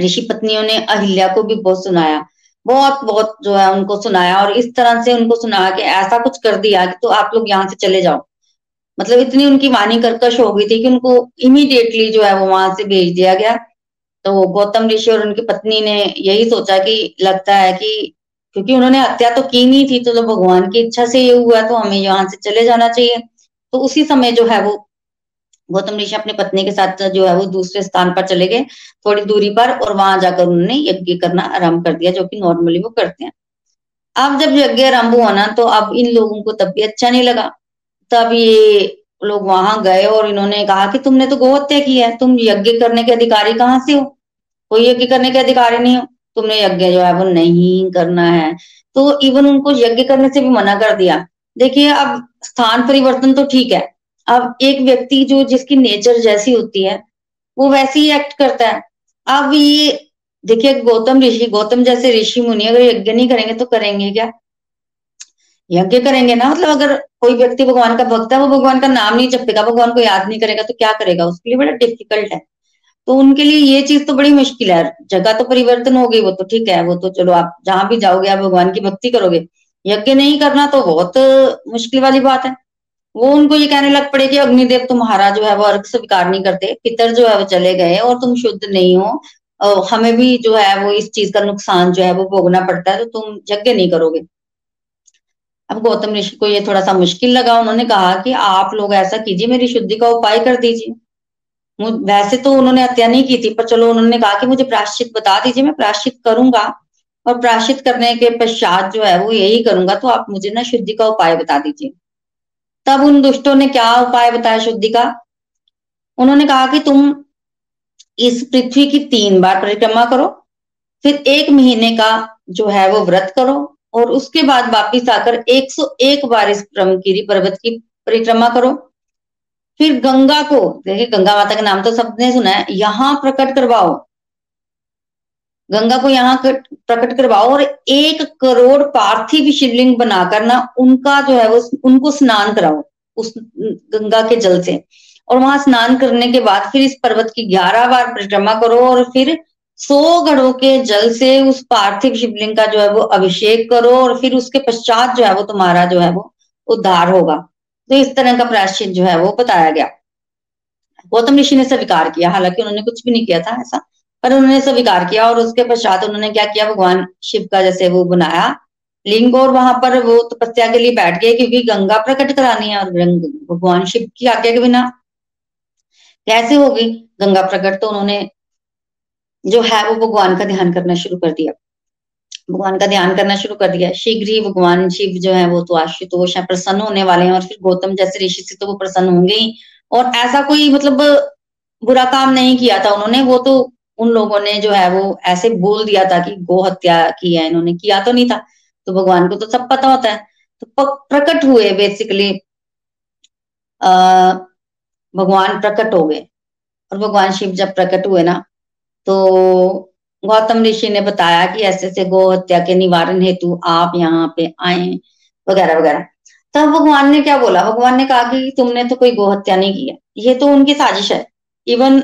ऋषि पत्नियों ने अहिल्या को भी बहुत सुनाया बहुत बहुत जो है उनको सुनाया और इस तरह से उनको सुना कि ऐसा कुछ कर दिया कि तो आप लोग यहाँ से चले जाओ। मतलब इतनी उनकी वाणी कर्कश हो गई थी कि उनको इमीडिएटली जो है वो वहाँ से भेज दिया गया। तो गौतम ऋषि और उनकी पत्नी ने यही सोचा कि लगता है कि क्योंकि उन्होंने हत्या तो की नहीं थी तो, तो भगवान की इच्छा से ये हुआ तो हमें यहाँ से चले जाना चाहिए। तो उसी समय जो है वो गौतम ऋषि अपनी पत्नी के साथ जो है वो दूसरे स्थान पर चले गए, थोड़ी दूरी पर, और वहाँ जाकर उन्होंने यज्ञ करना आरंभ कर दिया, जो कि नॉर्मली वो करते हैं। अब जब यज्ञ आरंभ हुआ ना तो अब इन लोगों को तब भी अच्छा नहीं लगा। तब ये लोग वहाँ गए और इन्होंने कहा कि तुमने तो गोहत्या की है, तुम यज्ञ करने के अधिकारी कहाँ से हो? कोई यज्ञ करने के अधिकारी नहीं हो। तुमने यज्ञ जो है वो नहीं करना है। तो इवन उनको यज्ञ करने से भी मना कर दिया। देखिए, अब स्थान परिवर्तन तो ठीक है अब एक व्यक्ति जो जिसकी नेचर जैसी होती है, वो वैसे ही एक्ट करता है। अब ये, देखिए, गौतम ऋषि, गौतम जैसे ऋषि मुनि अगर यज्ञ नहीं करेंगे तो करेंगे क्या? यज्ञ करेंगे ना? मतलब अगर कोई व्यक्ति भगवान का भक्त है, वो भगवान का नाम नहीं जपेगा, भगवान को याद नहीं करेगा तो क्या करेगा? उसके लिए बड़ा डिफ़िकल्ट है। तो उनके लिए ये चीज़ तो बड़ी मुश्किल है। जगह तो परिवर्तन हो गई वो तो ठीक है, वो तो चलो आप जहाँ भी जाओगे, आप भगवान की भक्ति करोगे। यज्ञ नहीं करना तो बहुत मुश्किल वाली बात है। वो उनको ये कहने लग पड़े कि अग्निदेव तुम्हारा जो है वो अर्घ स्वीकार नहीं करते, पितर जो है वो चले गए और तुम शुद्ध नहीं हो। हमें भी जो है वो इस चीज़ का नुकसान जो है वो भोगना पड़ता है तो तुम यज्ञ नहीं करोगे। अब गौतम ऋषि को ये थोड़ा सा मुश्किल लगा। उन्होंने कहा कि आप लोग ऐसा कीजिए, मेरी शुद्धि का उपाय कर दीजिए। वैसे तो उन्होंने हत्या नहीं की थी, पर चलो उन्होंने कहा कि मुझे प्राश्चित बता दीजिए, मैं प्राश्चित करूँगा। और प्राश्चित करने के पश्चात जो है वो यही करूँगा तो आप मुझे ना शुद्धि का उपाय बता दीजिए। तब उन दुष्टों ने क्या उपाय बताया शुद्धि का? उन्होंने कहा कि तुम इस पृथ्वी की तीन बार परिक्रमा करो, फिर एक महीने का जो है वो व्रत करो और उसके बाद वापिस आकर 101 बार इस ब्रह्मगिरी पर्वत की परिक्रमा करो। फिर गंगा को, देखिए गंगा माता का नाम तो सबने सुना है, यहाँ प्रकट करवाओ। गंगा को यहाँ प्रकट करवाओ और एक करोड़ पार्थिव शिवलिंग बनाकर ना उनका जो है वो उनको स्नान कराओ उस गंगा के जल से। और वहाँ स्नान करने के बाद फिर इस पर्वत की ग्यारह बार परिक्रमा करो और फिर सौ घड़ों के जल से उस पार्थिव शिवलिंग का जो है वो अभिषेक करो और फिर उसके पश्चात जो है वो तुम्हारा जो है वो उद्धार होगा। तो इस तरह का प्रायश्चित जो है वो बताया गया। गौतम ऋषि ने स्वीकार किया। हालाँकि उन्होंने कुछ भी नहीं किया था ऐसा। पर उन्होंने स्वीकार किया और उसके पश्चात उन्होंने क्या किया? भगवान शिव का जैसे वो बनाया लिंग और वहाँ पर वो तपस्या के लिए बैठ गए क्योंकि गंगा प्रकट करानी है और भगवान शिव की आज्ञा के बिना। कैसे होगी गंगा प्रकट? तो उन्होंने जो है वो भगवान का ध्यान करना शुरू कर दिया। भगवान का ध्यान करना शुरू कर दिया। शीघ्र ही भगवान शिव जो है वो तो आशुतोष है प्रसन्न होने वाले हैं और फिर गौतम जैसे ऋषि से तो वो प्रसन्न होंगे ही। और ऐसा कोई मतलब बुरा काम नहीं किया था उन्होंने। वो तो उन लोगों ने जो है वो ऐसे बोल दिया था कि गो हत्या की है, इन्होंने किया तो नहीं था। तो भगवान को तो सब पता होता है। तो प्रकट हुए बेसिकली भगवान प्रकट हो गए। और भगवान शिव जब प्रकट हुए ना तो गौतम ऋषि ने बताया कि ऐसे ऐसे गो हत्या के निवारण हेतु आप यहाँ पे आए वगैरह वगैरह। तब भगवान ने क्या बोला? भगवान ने कहा कि तुमने तो कोई गो हत्या नहीं किया। ये तो उनकी साजिश है। इवन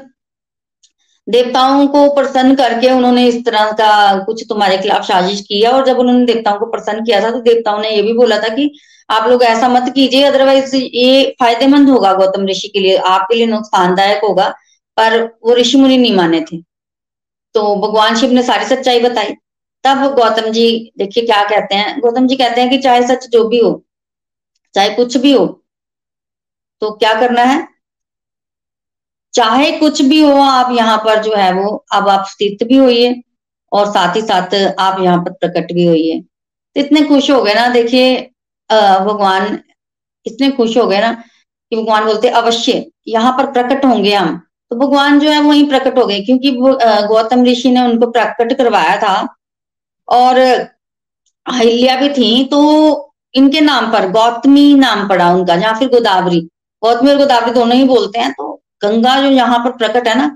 देवताओं को प्रसन्न करके उन्होंने इस तरह का कुछ तुम्हारे खिलाफ साजिश किया और जब उन्होंने देवताओं को प्रसन्न किया था तो देवताओं ने ये भी बोला था कि आप लोग ऐसा मत कीजिए अदरवाइज़ ये फ़ायदेमंद होगा गौतम ऋषि के लिए, आपके लिए नुकसानदायक होगा। पर वो ऋषि मुनि नहीं माने थे। तो भगवान शिव ने सारी सच्चाई बताई। तब गौतम जी, देखिए क्या कहते हैं। गौतम जी कहते हैं कि चाहे सच जो भी हो, चाहे कुछ भी हो तो क्या करना है? चाहे कुछ भी हो, आप यहाँ पर जो है वो, अब आप स्थित भी होइए और साथ ही साथ आप यहाँ पर प्रकट भी होइए। तो इतने खुश हो गए ना, देखिए भगवान, इतने खुश हो गए ना कि भगवान बोलते, अवश्य, यहाँ पर प्रकट होंगे हम। तो भगवान जो है वही प्रकट हो गए, क्योंकि गौतम ऋषि ने उनको प्रकट करवाया था और अहिल्या भी थी तो इनके नाम पर, गौतमी नाम पड़ा उनका या फिर गोदावरी, गौतमी और गोदावरी दोनों ही बोलते हैं तो गंगा जो यहाँ पर प्रकट है ना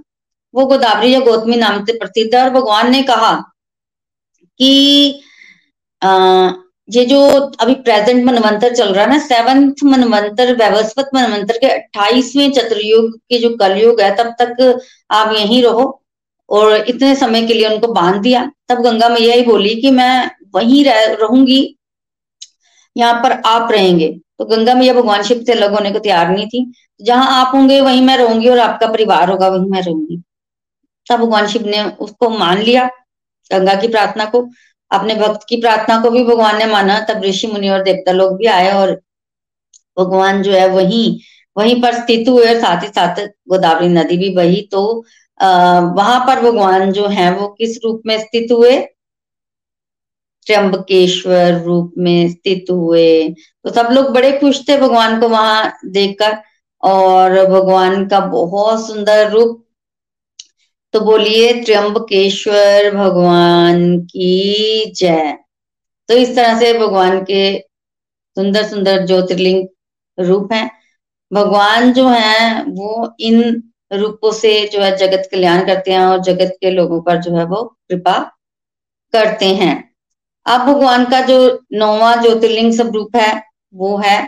वो गोदावरी या गौतमी नाम से प्रसिद्ध है। और भगवान ने कहा कि आ, ये जो अभी प्रेजेंट मनवंतर चल रहा है ना सेवंथ मनवंतर व्यवस्थित मनवंतर के अट्ठाईसवें चतुर्युग के जो कलयुग है तब तक आप यहीं रहो। और इतने समय के लिए उनको बाँध दिया। तब गंगा मैया ही बोली कि मैं वहीं रह रहूँगी यहाँ पर आप रहेंगे। तो गंगा मैया भगवान शिव से अलग होने को तैयार नहीं थी। जहाँ आप होंगे, वहीं मैं रहूँगी और आपका परिवार होगा, वहीं मैं रहूँगी। तब भगवान शिव ने उसको मान लिया, गंगा की प्रार्थना को। अपने भक्त की प्रार्थना को भी भगवान ने माना। तब ऋषि मुनि और देवता लोग भी आए और भगवान जो है वहीं वहीं पर स्थित हुए और साथ ही साथ गोदावरी नदी भी बही। तो अः, वहाँ पर भगवान जो है, वो किस रूप में स्थित हुए? त्र्यंबकेश्वर रूप में स्थित हुए। तो सब लोग बड़े खुश थे भगवान को वहाँ देखकर। और भगवान का बहुत सुंदर रूप। तो बोलिए, त्र्यंबकेश्वर भगवान की जय। तो इस तरह से भगवान के सुंदर सुंदर ज्योतिर्लिंग रूप हैं। भगवान जो है, वो इन रूपों से जो है जगत कल्याण करते हैं और जगत के लोगों पर जो है वो कृपा करते हैं। अब भगवान का जो नौवा ज्योतिर्लिंग स्वरूप है, वो है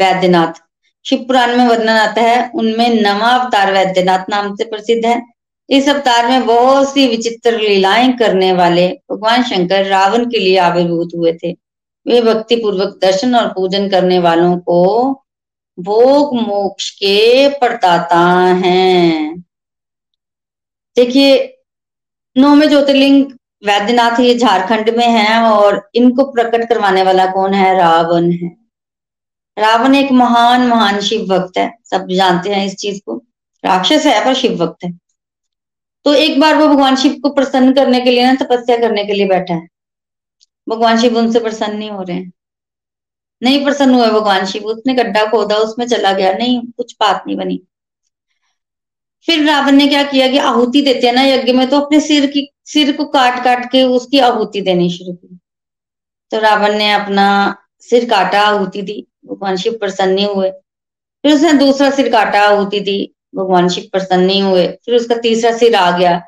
वैद्यनाथ। शिव पुराण में वर्णन आता है, उनमें नवा अवतार वैद्यनाथ नाम से प्रसिद्ध है। इस अवतार में बहुत सी विचित्र लीलाएँ करने वाले भगवान शंकर रावण के लिए आविर्भूत हुए थे। वे भक्ति पूर्वक दर्शन और पूजन करने वालों को भोग मोक्ष के प्रदाता हैं। देखिए, नौवे ज्योतिर्लिंग वैद्यनाथ ये झारखंड में है और इनको प्रकट करवाने वाला कौन है? रावण है। रावण एक महान महान शिव भक्त है। सब जानते हैं इस चीज़ को। राक्षस है, पर शिव भक्त है। तो एक बार वो भगवान शिव को प्रसन्न करने के लिए ना, तपस्या करने के लिए बैठा है। भगवान शिव उनसे प्रसन्न नहीं हो रहे हैं। नहीं प्रसन्न हुए भगवान शिव। उसने गड्ढा खोदा, उसमें चला गया। नहीं, कुछ बात नहीं बनी। फिर रावण ने क्या किया कि आहुति देते हैं ना यज्ञ में तो अपने सिर की, सिर को काट काट के उसकी आहुति देनी शुरू की। तो रावण ने अपना सिर काटा, आहुति दी, भगवान शिव प्रसन्न नहीं हुए। फिर उसने दूसरा सिर काटा, आहुति दी, भगवान शिव प्रसन्न नहीं हुए। फिर उसका तीसरा सिर आ गया।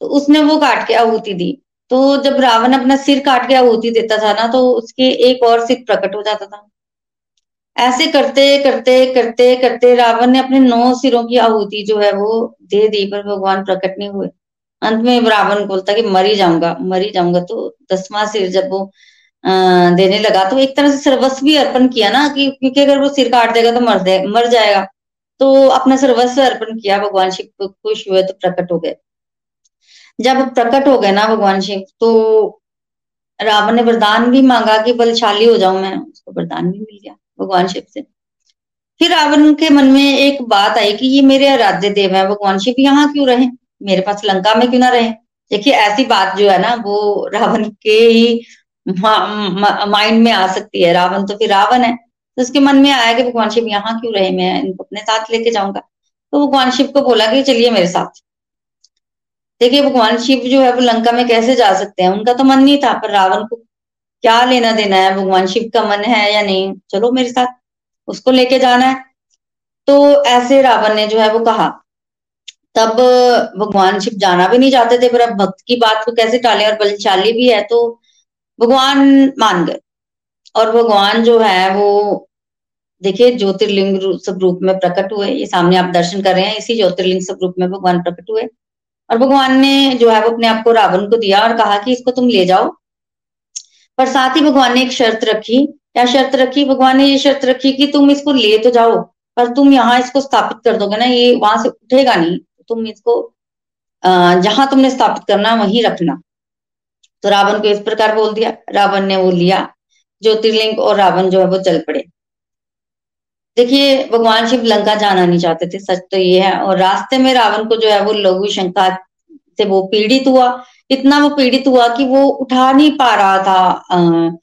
तो उसने वो काट के आहुति दी। तो जब रावण अपना सिर काट के आहुति देता था ना तो उसके एक और सिर प्रकट हो जाता था। ऐसे करते करते करते करते रावण ने अपने नौ सिरों की आहुति जो है वो दे दी, पर भगवान प्रकट नहीं हुए। अंत में रावण बोलता कि मरी जाऊँगा मरी जाऊँगा। तो दसवां सिर जब वो देने लगा तो एक तरह से सर्वस्व भी अर्पण किया ना कि, क्योंकि अगर वो सिर काट देगा तो मर दे, मर जाएगा। तो अपना सर्वस्व अर्पण किया, भगवान शिव खुश हुए तो प्रकट हो गए। जब प्रकट हो गए ना भगवान शिव तो रावण ने वरदान भी मांगा कि बलशाली हो जाऊँ मैं, उसको वरदान भी मिल गया। भगवान शिव से। फिर रावण के मन में एक बात आई कि ये मेरे आराध्य देव है, भगवान शिव यहाँ क्यों रहे? मेरे पास लंका में क्यों ना रहे? देखिए, ऐसी बात जो है ना, वो रावण के ही माइंड में आ सकती है। रावण तो फिर रावण है। तो उसके मन में आया कि भगवान शिव यहाँ क्यों रहे? मैं इनको अपने साथ लेके जाऊँगा। तो भगवान शिव को बोला कि चलिए मेरे साथ। देखिए, भगवान शिव जो है, वो लंका में कैसे जा सकते हैं? उनका तो मन नहीं था, पर रावण को क्या लेना देना है? भगवान शिव का मन है या नहीं? चलो मेरे साथ, उसको लेके जाना है। तो ऐसे रावण ने जो है वो कहा, तब भगवान शिव जाना भी नहीं चाहते थे, पर अब भक्त की बात को कैसे टाले? और बलशाली भी है तो भगवान मान गए। और भगवान जो है वो, देखिए, ज्योतिर्लिंग सब रूप में प्रकट हुए। ये सामने आप दर्शन कर रहे हैं, इसी ज्योतिर्लिंग सब रूप में भगवान प्रकट हुए। और भगवान ने जो है वो अपने आप को रावण को दिया और कहा कि इसको तुम ले जाओ। पर साथ ही भगवान ने एक शर्त रखी। क्या शर्त रखी? भगवान ने ये शर्त रखी कि तुम इसको ले तो जाओ, पर तुम यहाँ इसको स्थापित कर दोगे ना, ये वहाँ से उठेगा नहीं। तुम इसको जहाँ तुमने स्थापित करना वहीं रखना। तो रावण को इस प्रकार बोल दिया। रावण ने वो लिया। ज्योतिर्लिंग और रावण जो है वो चल पड़े। देखिए, भगवान शिव लंका जाना नहीं चाहते थे, सच तो ये है। और रास्ते में रावण को जो है वो लघु शंका से वो पीड़ित हुआ, इतना वो पीड़ित हुआ कि वो उठा नहीं पा रहा था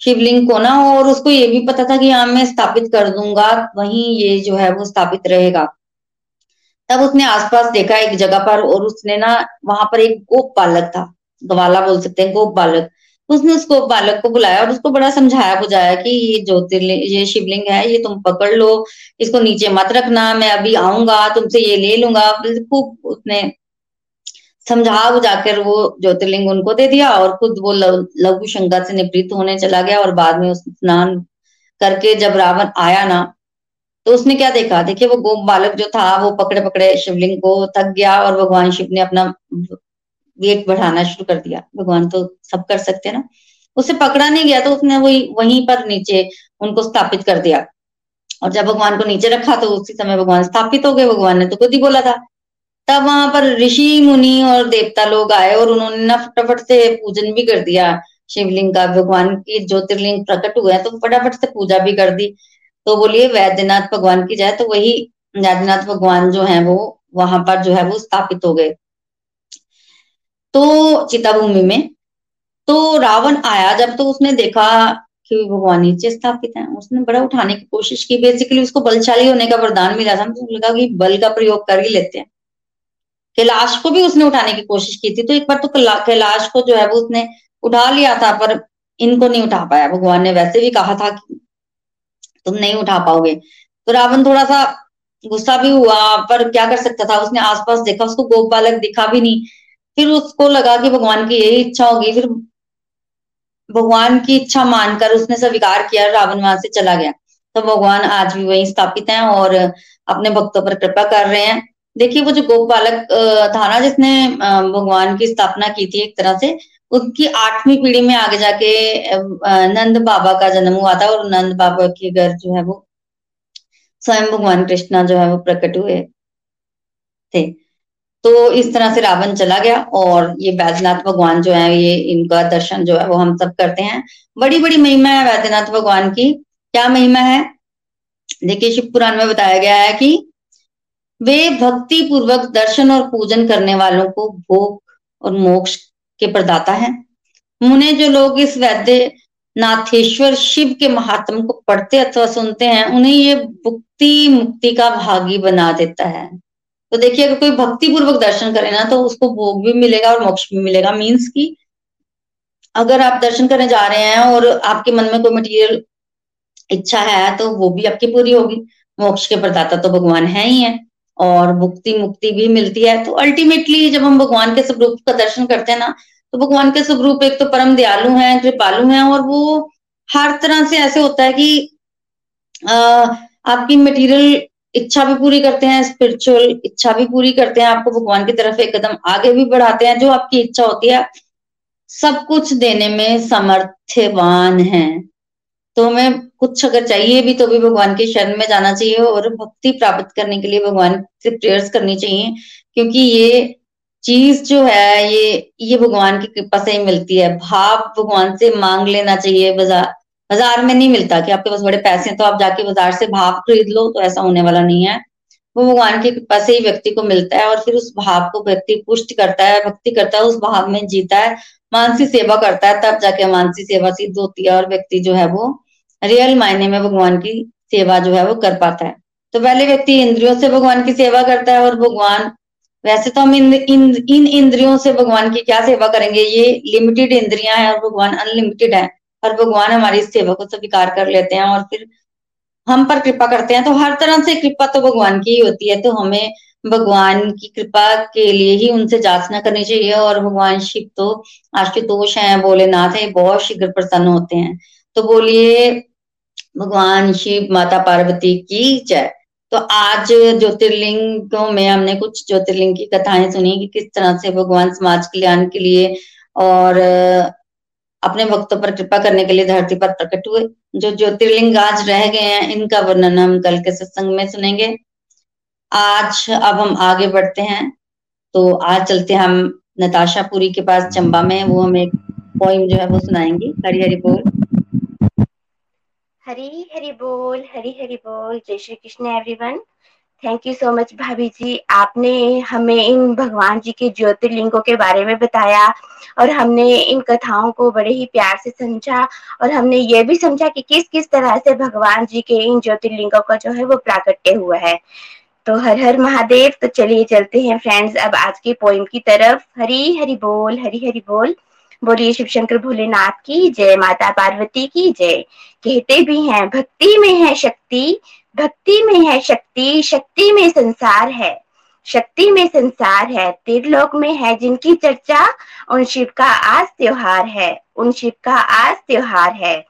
शिवलिंग को ना, और उसको ये भी पता था कि यहाँ मैं स्थापित कर दूँगा, वहीं ये जो है वो स्थापित रहेगा। तब उसने आसपास देखा एक जगह पर, और उसने ना, वहाँ पर एक गोप बालक था, गवाला बोल सकते हैं, गोप बालक। उसने उस गोप बालक को बुलाया, और उसको बड़ा समझाया, बुझाया कि ये ज्योतिर्लिंग ये शिवलिंग है, ये तुम पकड़ लो, इसको नीचे मत रखना, मैं अभी आऊँगा, तुमसे ये ले लूँगा। खूब उसने समझा बुझाकर वो ज्योतिर्लिंग उनको दे दिया और खुद वो लघु शंका से निवृत्त होने चला गया और बाद में उस स्नान करके जब रावण आया ना तो उसने क्या देखा? देखिए वो गोप बालक जो था, वो पकड़े पकड़े शिवलिंग को थक गया और भगवान शिव ने अपना वेट बढ़ाना शुरू कर दिया। भगवान तो सब कर सकते ना। उसे पकड़ा नहीं गया तो उसने वही, वहीं पर नीचे उनको स्थापित कर दिया। और जब भगवान को नीचे रखा तो उसी समय भगवान स्थापित हो गए। भगवान ने तो खुद ही बोला था तब वहाँ पर ऋषि, मुनि और देवता लोग आए और उन्होंने ना फटाफट से पूजन भी कर दिया। शिवलिंग का, भगवान की ज्योतिर्लिंग प्रकट हुए तो फटाफट से पूजा भी कर दी। तो बोलिए, वैद्यनाथ भगवान की जाए तो वही वैद्यनाथ भगवान जो है वो वहाँ पर जो है वो स्थापित हो गए। तो चिता भूमि में तो रावण आया जब तो उसने देखा कि भगवान नीचे स्थापित है। उसने बड़ा उठाने की कोशिश की। बेसिकली उसको बलशाली होने का वरदान मिला था। तो लगा कि बल का प्रयोग कर ही लेते हैं। कैलाश को भी उसने उठाने की कोशिश की थी। तो एक बार तो कैलाश को जो है वो उसने उठा लिया था, पर इनको नहीं उठा पाया। भगवान ने वैसे भी कहा था कि तुम नहीं उठा पाओगे। तो रावण थोड़ा सा गुस्सा भी हुआ, पर क्या कर सकता था? उसने आसपास देखा, उसको गोप बालक दिखा भी नहीं। फिर उसको लगा कि भगवान की यही इच्छा होगी। फिर भगवान की इच्छा मानकर उसने स्वीकार किया रावण वहाँ से चला गया। तो भगवान आज भी वही स्थापित हैं और अपने भक्तों पर कृपा कर रहे हैं। देखिए, वो जो गोप बालक था ना जिसने भगवान की स्थापना की थी एक तरह से उनकी आठवीं पीढ़ी में आगे जाके नंद बाबा का जन्म हुआ था और नंद बाबा के घर जो है वो, स्वयं भगवान कृष्णा जो है वो प्रकट हुए थे। तो इस तरह से रावण चला गया और ये वैद्यनाथ भगवान जो है, ये इनका दर्शन जो है वो हम सब करते हैं। बड़ी बड़ी महिमा है वैद्यनाथ भगवान की। क्या महिमा है? देखिए, शिव पुराण में बताया गया है कि वे भक्ति पूर्वक दर्शन और पूजन करने वालों को भोग और मोक्ष के प्रदाता है। मुने जो लोग इस वैद्य नाथेश्वर शिव के महात्म को पढ़ते अथवा सुनते हैं, उन्हें ये भुक्ति मुक्ति का भागी बना देता है। तो देखिए, अगर कोई भक्ति पूर्वक दर्शन करे ना तो उसको भोग भी मिलेगा और मोक्ष भी मिलेगा। मीन्स की अगर आप दर्शन करने जा रहे हैं और आपके मन में कोई मटेरियल इच्छा है तो वो भी आपकी पूरी होगी। मोक्ष के प्रदाता तो भगवान है ही है। और मुक्ति मुक्ति भी मिलती है। तो अल्टीमेटली जब हम भगवान के स्वरूप का दर्शन करते हैं ना तो भगवान के स्वरूप एक तो परम दयालु हैं कृपालु हैं और वो हर तरह से ऐसे होता है कि आ, आपकी मटेरियल इच्छा भी पूरी करते हैं स्पिरिचुअल इच्छा भी पूरी करते हैं आपको भगवान की तरफ़ एक कदम आगे भी बढ़ाते हैं जो आपकी इच्छा होती है। सब कुछ देने में समर्थवान है। तो हमें कुछ अगर चाहिए भी तो भी भगवान के शरण में जाना चाहिए और भक्ति प्राप्त करने के लिए भगवान से प्रेयर्स करनी चाहिए, क्योंकि ये चीज़ जो है, ये ये भगवान की कृपा से ही मिलती है। भाव भगवान से मांग लेना चाहिए बाज़ार बाज़ार में नहीं मिलता कि आपके पास बड़े पैसे हैं तो आप जाके बाज़ार से भाव खरीद लो तो ऐसा होने वाला नहीं है। वो भगवान की कृपा से ही व्यक्ति को मिलता है और फिर उस भाव को व्यक्ति पुष्ट करता है, भक्ति करता है, उस भाव में जीता है, मानसी सेवा करता है, तब जाके मानसी सेवा सिद्ध होती है और व्यक्ति जो है वो रियल मायने में भगवान की सेवा जो है वो कर पाता है। तो पहले व्यक्ति इंद्रियों से भगवान की सेवा करता है और भगवान वैसे तो हम इन इन, इन इंद्रियों से भगवान की क्या सेवा करेंगे? ये लिमिटेड इंद्रियाँ हैं और भगवान अनलिमिटेड है और भगवान हमारी इस सेवा को स्वीकार कर लेते हैं और फिर हम पर कृपा करते हैं। तो हर तरह से कृपा तो भगवान की ही होती है। तो हमें भगवान की कृपा के लिए ही उनसे जाचना करनी चाहिए और भगवान शिव तो आशुतोष हैं भोलेनाथ है बहुत शीघ्र प्रसन्न होते हैं। तो बोलिए, भगवान शिव माता पार्वती की जय। तो आज ज्योतिर्लिंगों में हमने कुछ ज्योतिर्लिंग की कथाएँ सुनी कि किस तरह से भगवान समाज कल्याण के लिए और अपने भक्तों पर कृपा करने के लिए धरती पर प्रकट हुए। जो ज्योतिर्लिंग आज रह गए हैं, इनका वर्णन हम कल के सत्संग में सुनेंगे। आज अब हम आगे बढ़ते हैं। तो आज चलते हम नताशापुरी के पास, चंबा में। वो हमें पोइम जो है वो सुनाएँगी। हरी हरी बोल। हरी हरी बोल, हरी हरी बोल। जय Shri Krishna everyone thank you so much भाभी जी। आपने हमें इन भगवान जी के ज्योतिर्लिंगों के बारे में बताया और हमने इन कथाओं को बड़े ही प्यार से समझा और हमने ये भी समझा कि किस किस तरह से भगवान जी के इन ज्योतिर्लिंगों का जो है वो प्राकट्य हुआ है। तो हर हर महादेव तो चलिए चलते हैं फ्रेंड्स अब आज की पोइम की तरफ़। हरी हरी बोल, हरी हरी बोल। बोलिए शिव शंकर भोलेनाथ की। जय माता पार्वती की। जय। कहते भी हैं, भक्ति में है शक्ति, भक्ति में है शक्ति शक्ति में संसार है। शक्ति में संसार है, त्रिलोक में है जिनकी चर्चा, उन शिव का आज त्योहार है, उन शिव का आज त्योहार है।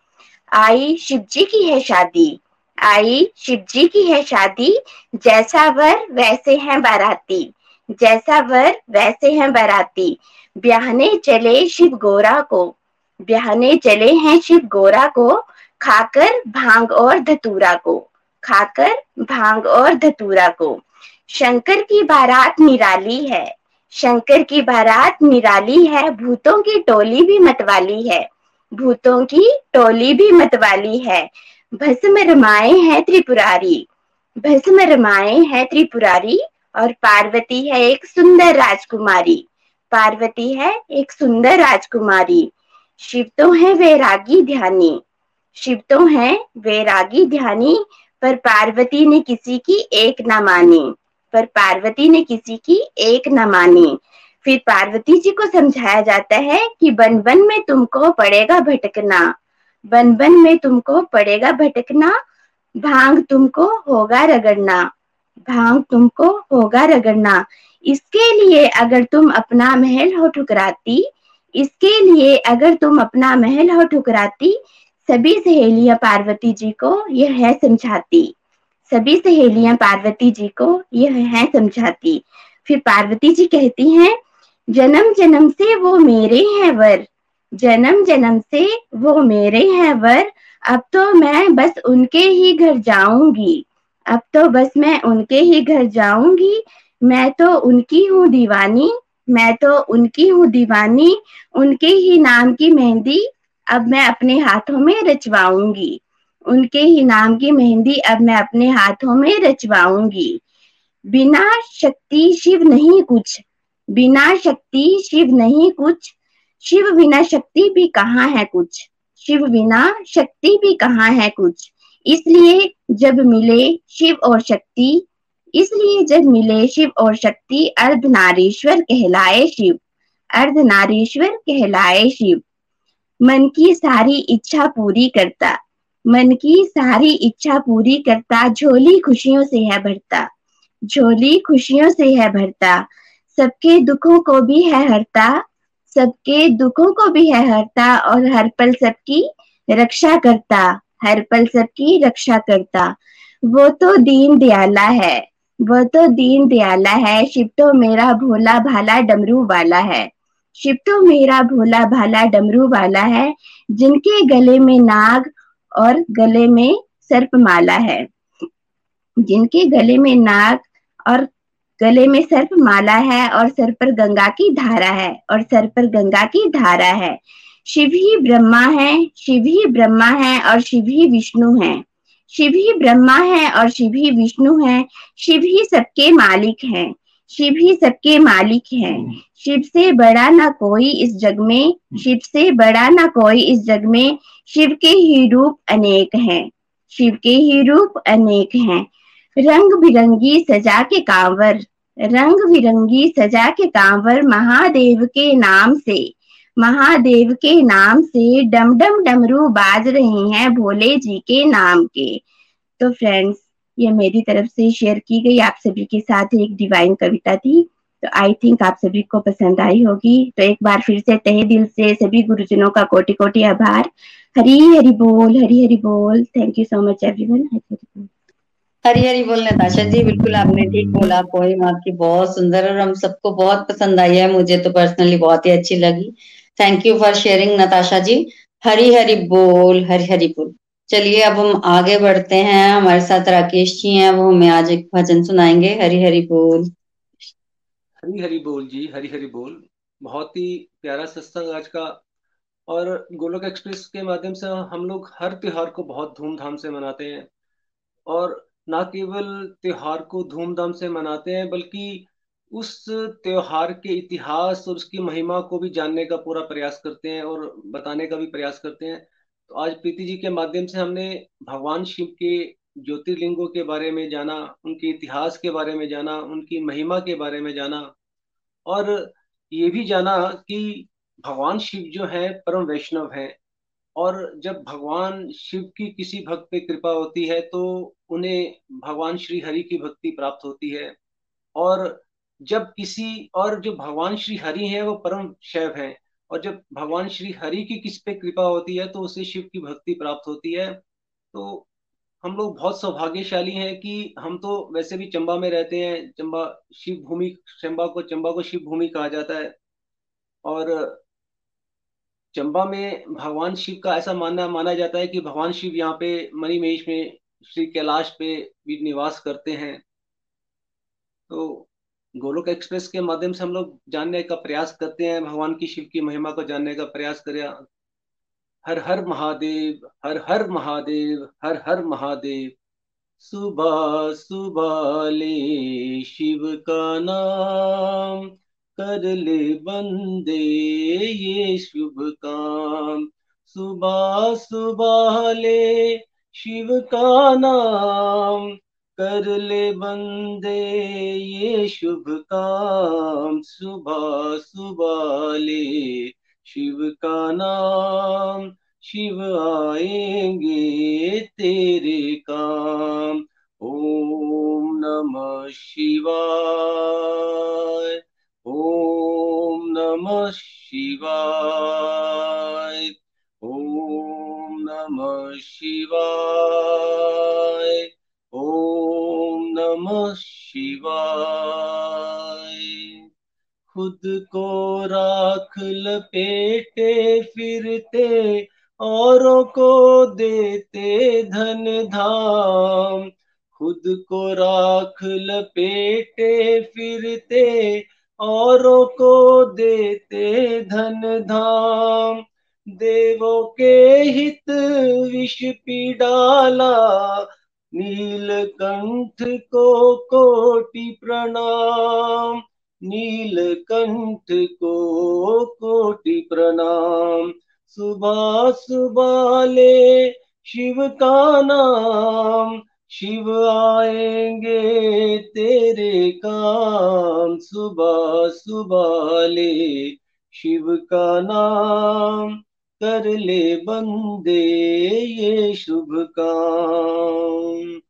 आई शिव जी की है शादी, आई शिव जी की है शादी, जैसा वर वैसे हैं बाराती, जैसा वर वैसे हैं बाराती। ब्याहने चले शिव गोरा को, ब्याहने चले हैं शिव गोरा को खाकर भाँग और धतूरा को, खाकर भाँग और धतूरा को। शंकर की बारात निराली है, शंकर की बारात निराली है, भूतों की टोली भी मतवाली है, भूतों की टोली भी मतवाली है। भस्म रमाए है त्रिपुरारी, भस्म रमाए है त्रिपुरारी, और पार्वती है एक सुंदर राजकुमारी, पार्वती है एक सुंदर राजकुमारी। शिव तो है वैरागी ध्यानी शिव तो है वैरागी ध्यानी, पर पार्वती ने किसी की एक न मानी। पर पार्वती ने किसी की एक न मानी। फिर पार्वती जी को समझाया जाता है कि बन बन में तुमको पड़ेगा भटकना। बन बन में तुमको पड़ेगा भटकना, भाँग तुमको होगा रगड़ना। भाँग तुमको होगा रगड़ना। इसके लिए अगर तुम अपना महल हो ठुकराती, इसके लिए अगर तुम अपना महल हो ठुकराती सभी सहेलियाँ पार्वती जी को यह है समझाती। सभी सहेलियाँ पार्वती जी को यह है समझाती। फिर पार्वती जी कहती हैं, जन्म जन्म से वो मेरे हैं वर। जन्म जन्म से वो मेरे हैं वर। अब तो मैं बस उनके ही घर जाऊँगी। अब तो बस मैं उनके ही घर जाऊँगी। मैं तो उनकी हूँ दीवानी। मैं तो उनकी हूँ दीवानी। उनके ही नाम की मेहंदी अब मैं अपने हाथों में रचवाऊँगी। उनके ही नाम की मेहंदी अब मैं अपने हाथों में रचवाऊँगी। बिना शक्ति शिव नहीं कुछ, बिना शक्ति शिव नहीं कुछ, शिव बिना शक्ति भी कहाँ है कुछ, शिव बिना शक्ति भी कहाँ है कुछ। इसलिए जब मिले शिव और शक्ति, इसलिए जब मिले शिव और शक्ति, अर्धनारीश्वर कहलाए शिव, अर्धनारीश्वर कहलाए शिव। मन की सारी इच्छा पूरी करता। मन की सारी इच्छा पूरी करता, झोली खुशियों से है भरता। झोली खुशियों से है भरता। सबके दुखों को भी है हरता। सबके दुखों को भी है हरता और हर पल सबकी रक्षा करता। हर पल सबकी रक्षा करता। वो तो दीन दयाला है। वो तो दीन दयाला है। शिव तो मेरा भोला भाला डमरू वाला है। शिव तो मेरा भोला भाला डमरू वाला है, जिनके गले में नाग और गले में सर्प माला है। जिनके गले में नाग और गले में सर्प माला है और सर पर गंगा की धारा है और सर पर गंगा की धारा है। शिव ही ब्रह्मा है, शिव ही ब्रह्मा है और शिव ही विष्णु है। शिव ही ब्रह्मा है और शिव ही विष्णु है, शिव ही सबके मालिक हैं। शिव ही सबके मालिक हैं। शिव से बड़ा ना कोई इस जग में शिव से बड़ा ना कोई इस जग में शिव के ही रूप अनेक हैं। शिव के ही रूप अनेक हैं। रंग बिरंगी सजा के कांवर रंग बिरंगी सजा के कांवर महादेव के नाम से महादेव के नाम से डम डम डमरू बाज रहे हैं भोले जी के नाम के। तो फ्रेंड्स ये मेरी तरफ़ से शेयर की गई। आप सभी के साथ एक डिवाइन कविता थी। तो आई थिंक आप सभी को पसंद आई होगी। तो एक बार फिर से तहे दिल से सभी गुरुजनों का कोटि कोटि आभार हरी हरी बोल। हरी हरी बोल thank you so much everyone Hari Hari बोल, नताशा जी, बिल्कुल आपने ठीक बोला। पोएम आपकी बहुत सुंदर और हम सबको बहुत पसंद आई है। मुझे तो पर्सनली बहुत ही अच्छी लगी। Thank you for sharing Natasha ji. Hari Hari बोल हरी हरी बोल। चलिए अब हम आगे बढ़ते हैं। हमारे साथ राकेश जी हैं, वो हमें आज एक भजन सुनाएँगे। हरी हरी बोल। हरी हरी बोल जी, हरी हरी बोल। बहुत ही प्यारा सत्संग आज का। और गोलोक एक्सप्रेस के माध्यम से हम लोग हर त्योहार को बहुत धूमधाम से मनाते हैं। और ना केवल त्योहार को धूमधाम से मनाते हैं, बल्कि उस त्योहार के इतिहास और उसकी महिमा को भी जानने का पूरा प्रयास करते हैं और बताने का भी प्रयास करते हैं। तो आज प्रीति जी के माध्यम से हमने भगवान शिव के ज्योतिर्लिंगों के बारे में जाना, उनके इतिहास के बारे में जाना, उनकी महिमा के बारे में जाना और ये भी जाना कि भगवान शिव जो है, परम वैष्णव हैं और जब भगवान शिव की किसी भक्त पे कृपा होती है तो उन्हें भगवान श्री हरि की भक्ति प्राप्त होती है और जब किसी और जो भगवान श्री हरि हैं, वो परम शैव हैं। और जब भगवान श्री हरि की किस पे कृपा होती है तो उसे शिव की भक्ति प्राप्त होती है। तो हम लोग बहुत सौभाग्यशाली हैं कि हम तो वैसे भी चंबा में रहते हैं, चंबा शिव भूमि, चंबा को चंबा को शिव भूमि कहा जाता है। और चंबा में भगवान शिव का ऐसा मानना, माना जाता है कि भगवान शिव यहाँ पे मणिमहेश में, श्री कैलाश पे भी निवास करते हैं। तो गोलोक एक्सप्रेस के माध्यम से हम लोग जानने का प्रयास करते हैं, भगवान की शिव की महिमा को जानने का प्रयास करें। हर हर महादेव, हर हर महादेव, हर हर महादेव। सुबह सुबह ले शिव का नाम, कर ले बंदे ये शुभ काम। सुबह सुबह ले शिव का नाम कर ले बंदे, ये शुभ काम। सुबह सुबह ले, शिव का नाम। शिव आएँगे तेरे काम। ओम नमः शिवाय, ओम नमः शिवाय, ओम नमः शिवाय। शिवाय। खुद को राख लपेटे, फिरते, औरों को देते धन धाम। खुद को राख लपेटे, फिरते, औरों को देते धन धाम। देवों के हित विष पी डाला नीलकंठ को कोटि प्रणाम। नीलकंठ को कोटि प्रणाम। सुबह सुबह ले शिव का नाम। शिव आएँगे तेरे काम। सुबह सुबह ले शिव का नाम। कर ले बंदे ये शुभ काम।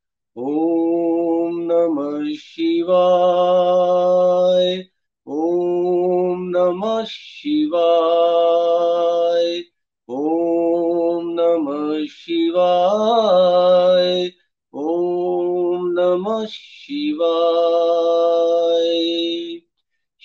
ओम नमः शिवाय, ओम नमः शिवाय, ओम नमः शिवाय, ओम नमः शिवाय।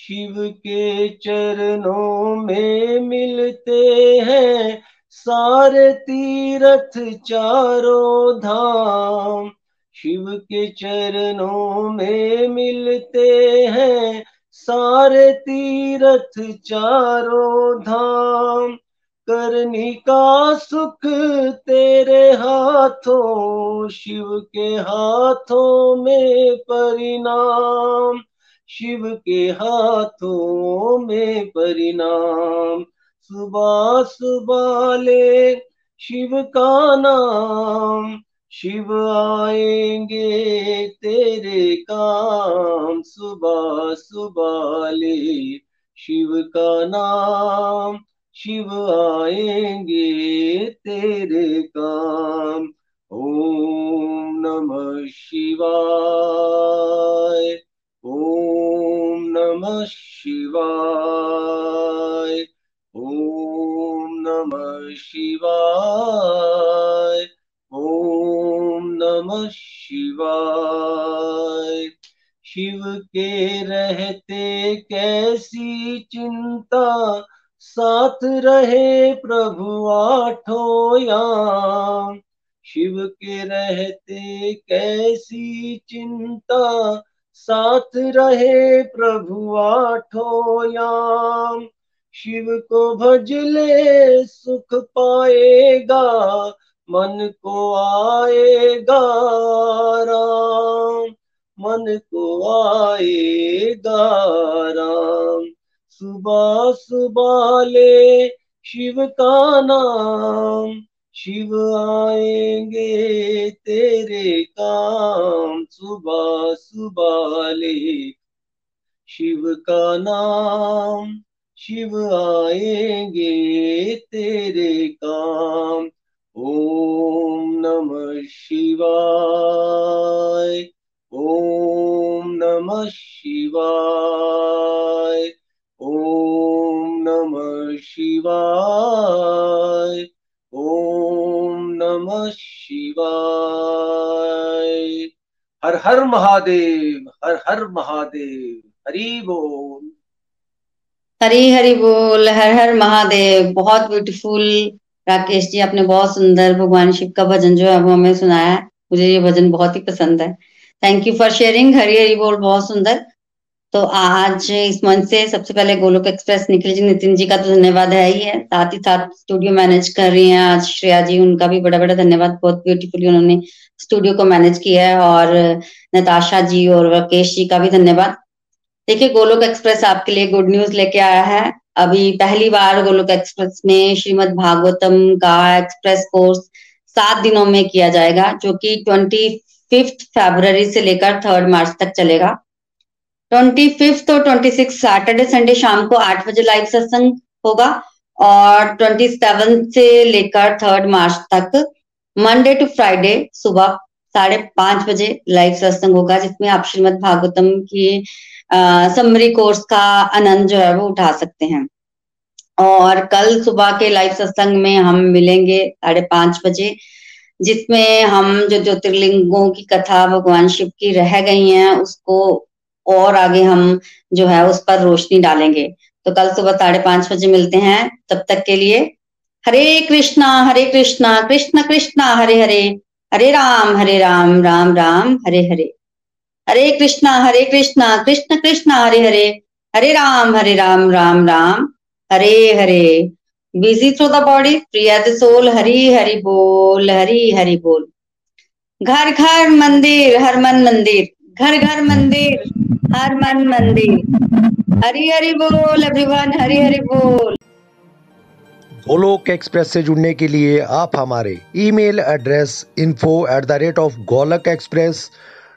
शिव के चरणों में मिलते हैं, सारे तीर्थ चारों धाम। शिव के चरणों में मिलते हैं, सारे तीर्थ चारों धाम। करनी का सुख तेरे हाथों, शिव के हाथों में परिणाम। शिव के हाथों में परिणाम। सुबह सुबह ले शिव का नाम। शिव आएँगे तेरे काम। सुबह सुबह ले शिव का नाम। शिव आएँगे तेरे काम। ओम नमः शिवाय। को भजले सुख पाएगा, मन को आएगा राम, मन को आएगा राम। सुबह सुबह ले शिव का नाम, शिव आएँगे तेरे काम। सुबह सुबह ले शिव का नाम शिव आएँगे तेरे काम। ओम नमः शिवाय। ओम नमः शिवाय। ओम नमः शिवाय। ओम नमः शिवाय। हर हर महादेव, हर हर महादेव। हरि बोल। हरी हरी बोल, हर हर महादेव। बहुत ब्यूटीफुल राकेश जी, आपने बहुत सुंदर भगवान शिव का भजन जो है वो हमें सुनाया है। मुझे ये भजन बहुत ही पसंद है। Thank you for sharing Hari Hari बोल, बहुत सुंदर। तो आज इस मंच से सबसे पहले गोलोक एक्सप्रेस निखिल जी, नितिन जी का तो धन्यवाद है ही है। साथ ही साथ स्टूडियो मैनेज कर रही हैं आज श्रेया जी, उनका भी बड़ा बड़ा धन्यवाद। बहुत ब्यूटीफुली उन्होंने स्टूडियो को मैनेज किया है और नताशा जी और राकेश जी का भी धन्यवाद। देखिए, गोलोक एक्सप्रेस आपके लिए गुड न्यूज़ लेके आया है। अभी पहली बार गोलोक एक्सप्रेस में श्रीमद भागवतम का एक्सप्रेस कोर्स सात दिनों में किया जाएगा, जो कि ट्वेंटी फिफ्थ फेब्रवरी से लेकर थर्ड मार्च तक चलेगा। ट्वेंटी फिफ्थ और ट्वेंटी सिक्स सैटरडे संडे शाम को आठ बजे लाइव सत्संग होगा और ट्वेंटी सेवन से लेकर थर्ड मार्च तक मंडे टू फ्राइडे सुबह साढ़े पाँच बजे लाइव सत्संग होगा, जिसमें आप श्रीमद भागवतम की समरी कोर्स का आनंद जो है वो उठा सकते हैं। और कल सुबह के लाइव सत्संग में हम मिलेंगे साढ़े पाँच बजे, जिसमें हम जो ज्योतिर्लिंगों की कथा भगवान शिव की रह गई हैं, उसको और आगे हम जो है उस पर रोशनी डालेंगे। तो कल सुबह साढ़े पाँच बजे मिलते हैं। तब तक के लिए Hare Krishna Hare Krishna, Krishna Krishna, Hare Hare Hare Ram Hare Ram Ram Ram, Hare Hare. Hare Krishna Hare Krishna, Krishna Krishna, Hare Hare. Hare Ram Hare Ram Ram Ram. Hare Hare. Busy through the body free the soul Hari, Hari बोल, हरी, हरि बोल। घर घर, मंदिर, हर मन मंदिर। घर घर, मंदिर, हर मन मंदिर। हरी हरी बोल एवरीवन हरी, हरि बोल। गोलोक एक्सप्रेस से जुड़ने के लिए आप हमारे email address info at the rate of Golok express